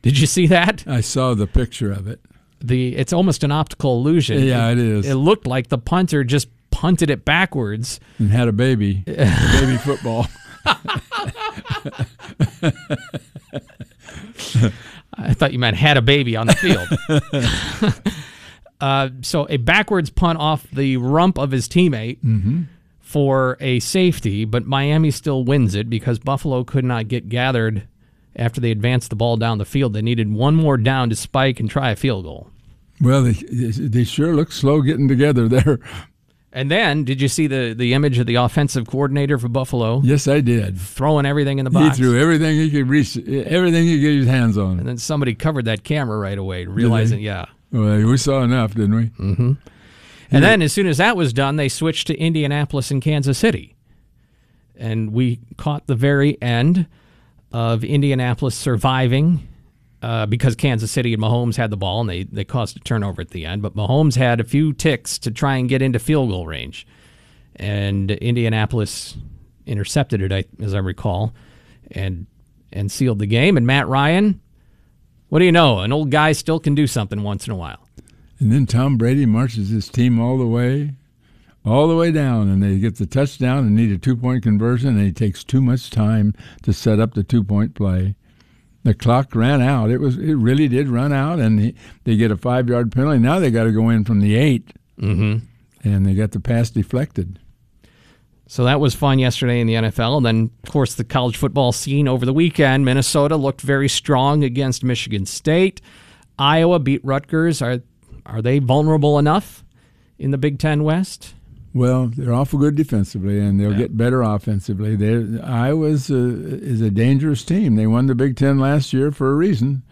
Did you see that? I saw the picture of it. The it's almost an optical illusion. Yeah, it is. It looked like the punter just punted it backwards. and had a baby, a baby football. I thought you meant had a baby on the field. uh, so a backwards punt off the rump of his teammate Mhm. for a safety, but Miami still wins it because Buffalo could not get gathered after they advanced the ball down the field. They needed one more down to spike and try a field goal. Well, they, they sure look slow getting together there. And then, did you see the, the image of the offensive coordinator for Buffalo? Yes, I did. Throwing everything in the box. He threw everything he could reach, everything he could get his hands on. And then somebody covered that camera right away, realizing, yeah. Well, we saw enough, didn't we? Mm-hmm. And then, as soon as that was done, they switched to Indianapolis and Kansas City. And we caught the very end of Indianapolis surviving uh, because Kansas City and Mahomes had the ball and they, they caused a turnover at the end. But Mahomes had a few ticks to try and get into field goal range. And Indianapolis intercepted it, as I recall, and and sealed the game. And Matt Ryan, what do you know? An old guy still can do something once in a while. And then Tom Brady marches his team all the way, all the way down, and they get the touchdown and need a two point conversion, and it takes too much time to set up the two point play. The clock ran out. It was it really did run out, and he, they get a five yard penalty. Now they got to go in from the 8 mm-hmm. and they got the pass deflected. So that was fun yesterday in the NFL. And then, of course, the college football scene over the weekend. Minnesota looked very strong against Michigan State. Iowa beat Rutgers. Are are they vulnerable enough in the Big Ten West? Well, they're awful good defensively, and they'll get better offensively. They're, Iowa's a, uh, is a dangerous team. They won the Big Ten last year for a reason.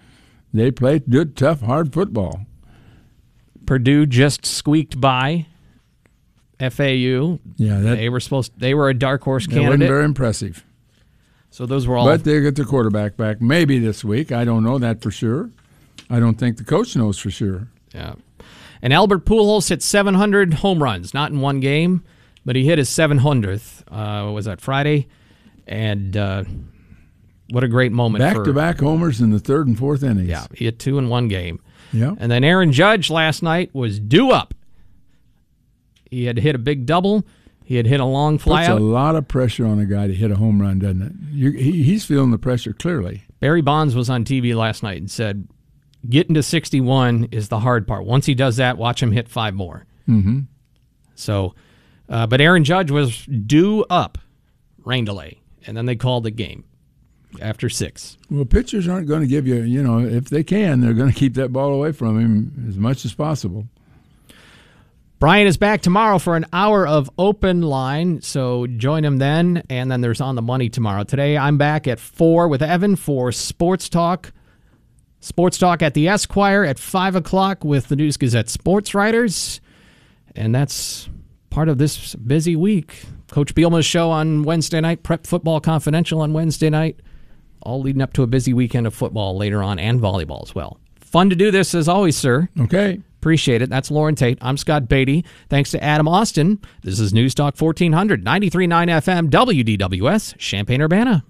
They play good, tough, hard football. Purdue just squeaked by FAU. Yeah, that- they were supposed. They were a dark horse That wasn't candidate. very impressive. So those were all. But they get the quarterback back maybe this week. I don't know that for sure. I don't think the coach knows for sure. Yeah. And Albert Pujols hit 700 home runs, not in one game, but he hit his 700th. Uh, what was that Friday? And uh, what a great moment Back for to back homers in the third and fourth innings. Yeah, he hit two in one game. Yeah. And then Aaron Judge last night was due up. He had hit a big double. He had hit a long Puts flyout. a lot of pressure on a guy to hit a home run, doesn't it? You, he, he's feeling the pressure clearly. Barry Bonds was on TV last night and said, "Getting to 61 is the hard part. Once he does that, watch him hit five more." Mm-hmm. So, uh, but Aaron Judge was due up, rain delay, and then they called the game after six. Well, pitchers aren't going to give you, you know, if they can, they're going to keep that ball away from him as much as possible. Brian is back tomorrow for an hour of open line, so join him then. And then there's on the money tomorrow. Today I'm back at four with Evan for Sports Talk. Sports Talk at the Esquire at five o'clock with the News Gazette sports writers, and that's part of this busy week. Coach Bielema's show on Wednesday night, Prep Football Confidential on Wednesday night, all leading up to a busy weekend of football later on and volleyball as well. Fun to do this as always, sir. Okay. Appreciate it. That's Loren Tate. I'm Scott Beatty. Thanks to Adam Austin. This is News Talk 1400, 93.9 FM, WDWS, Champaign Urbana.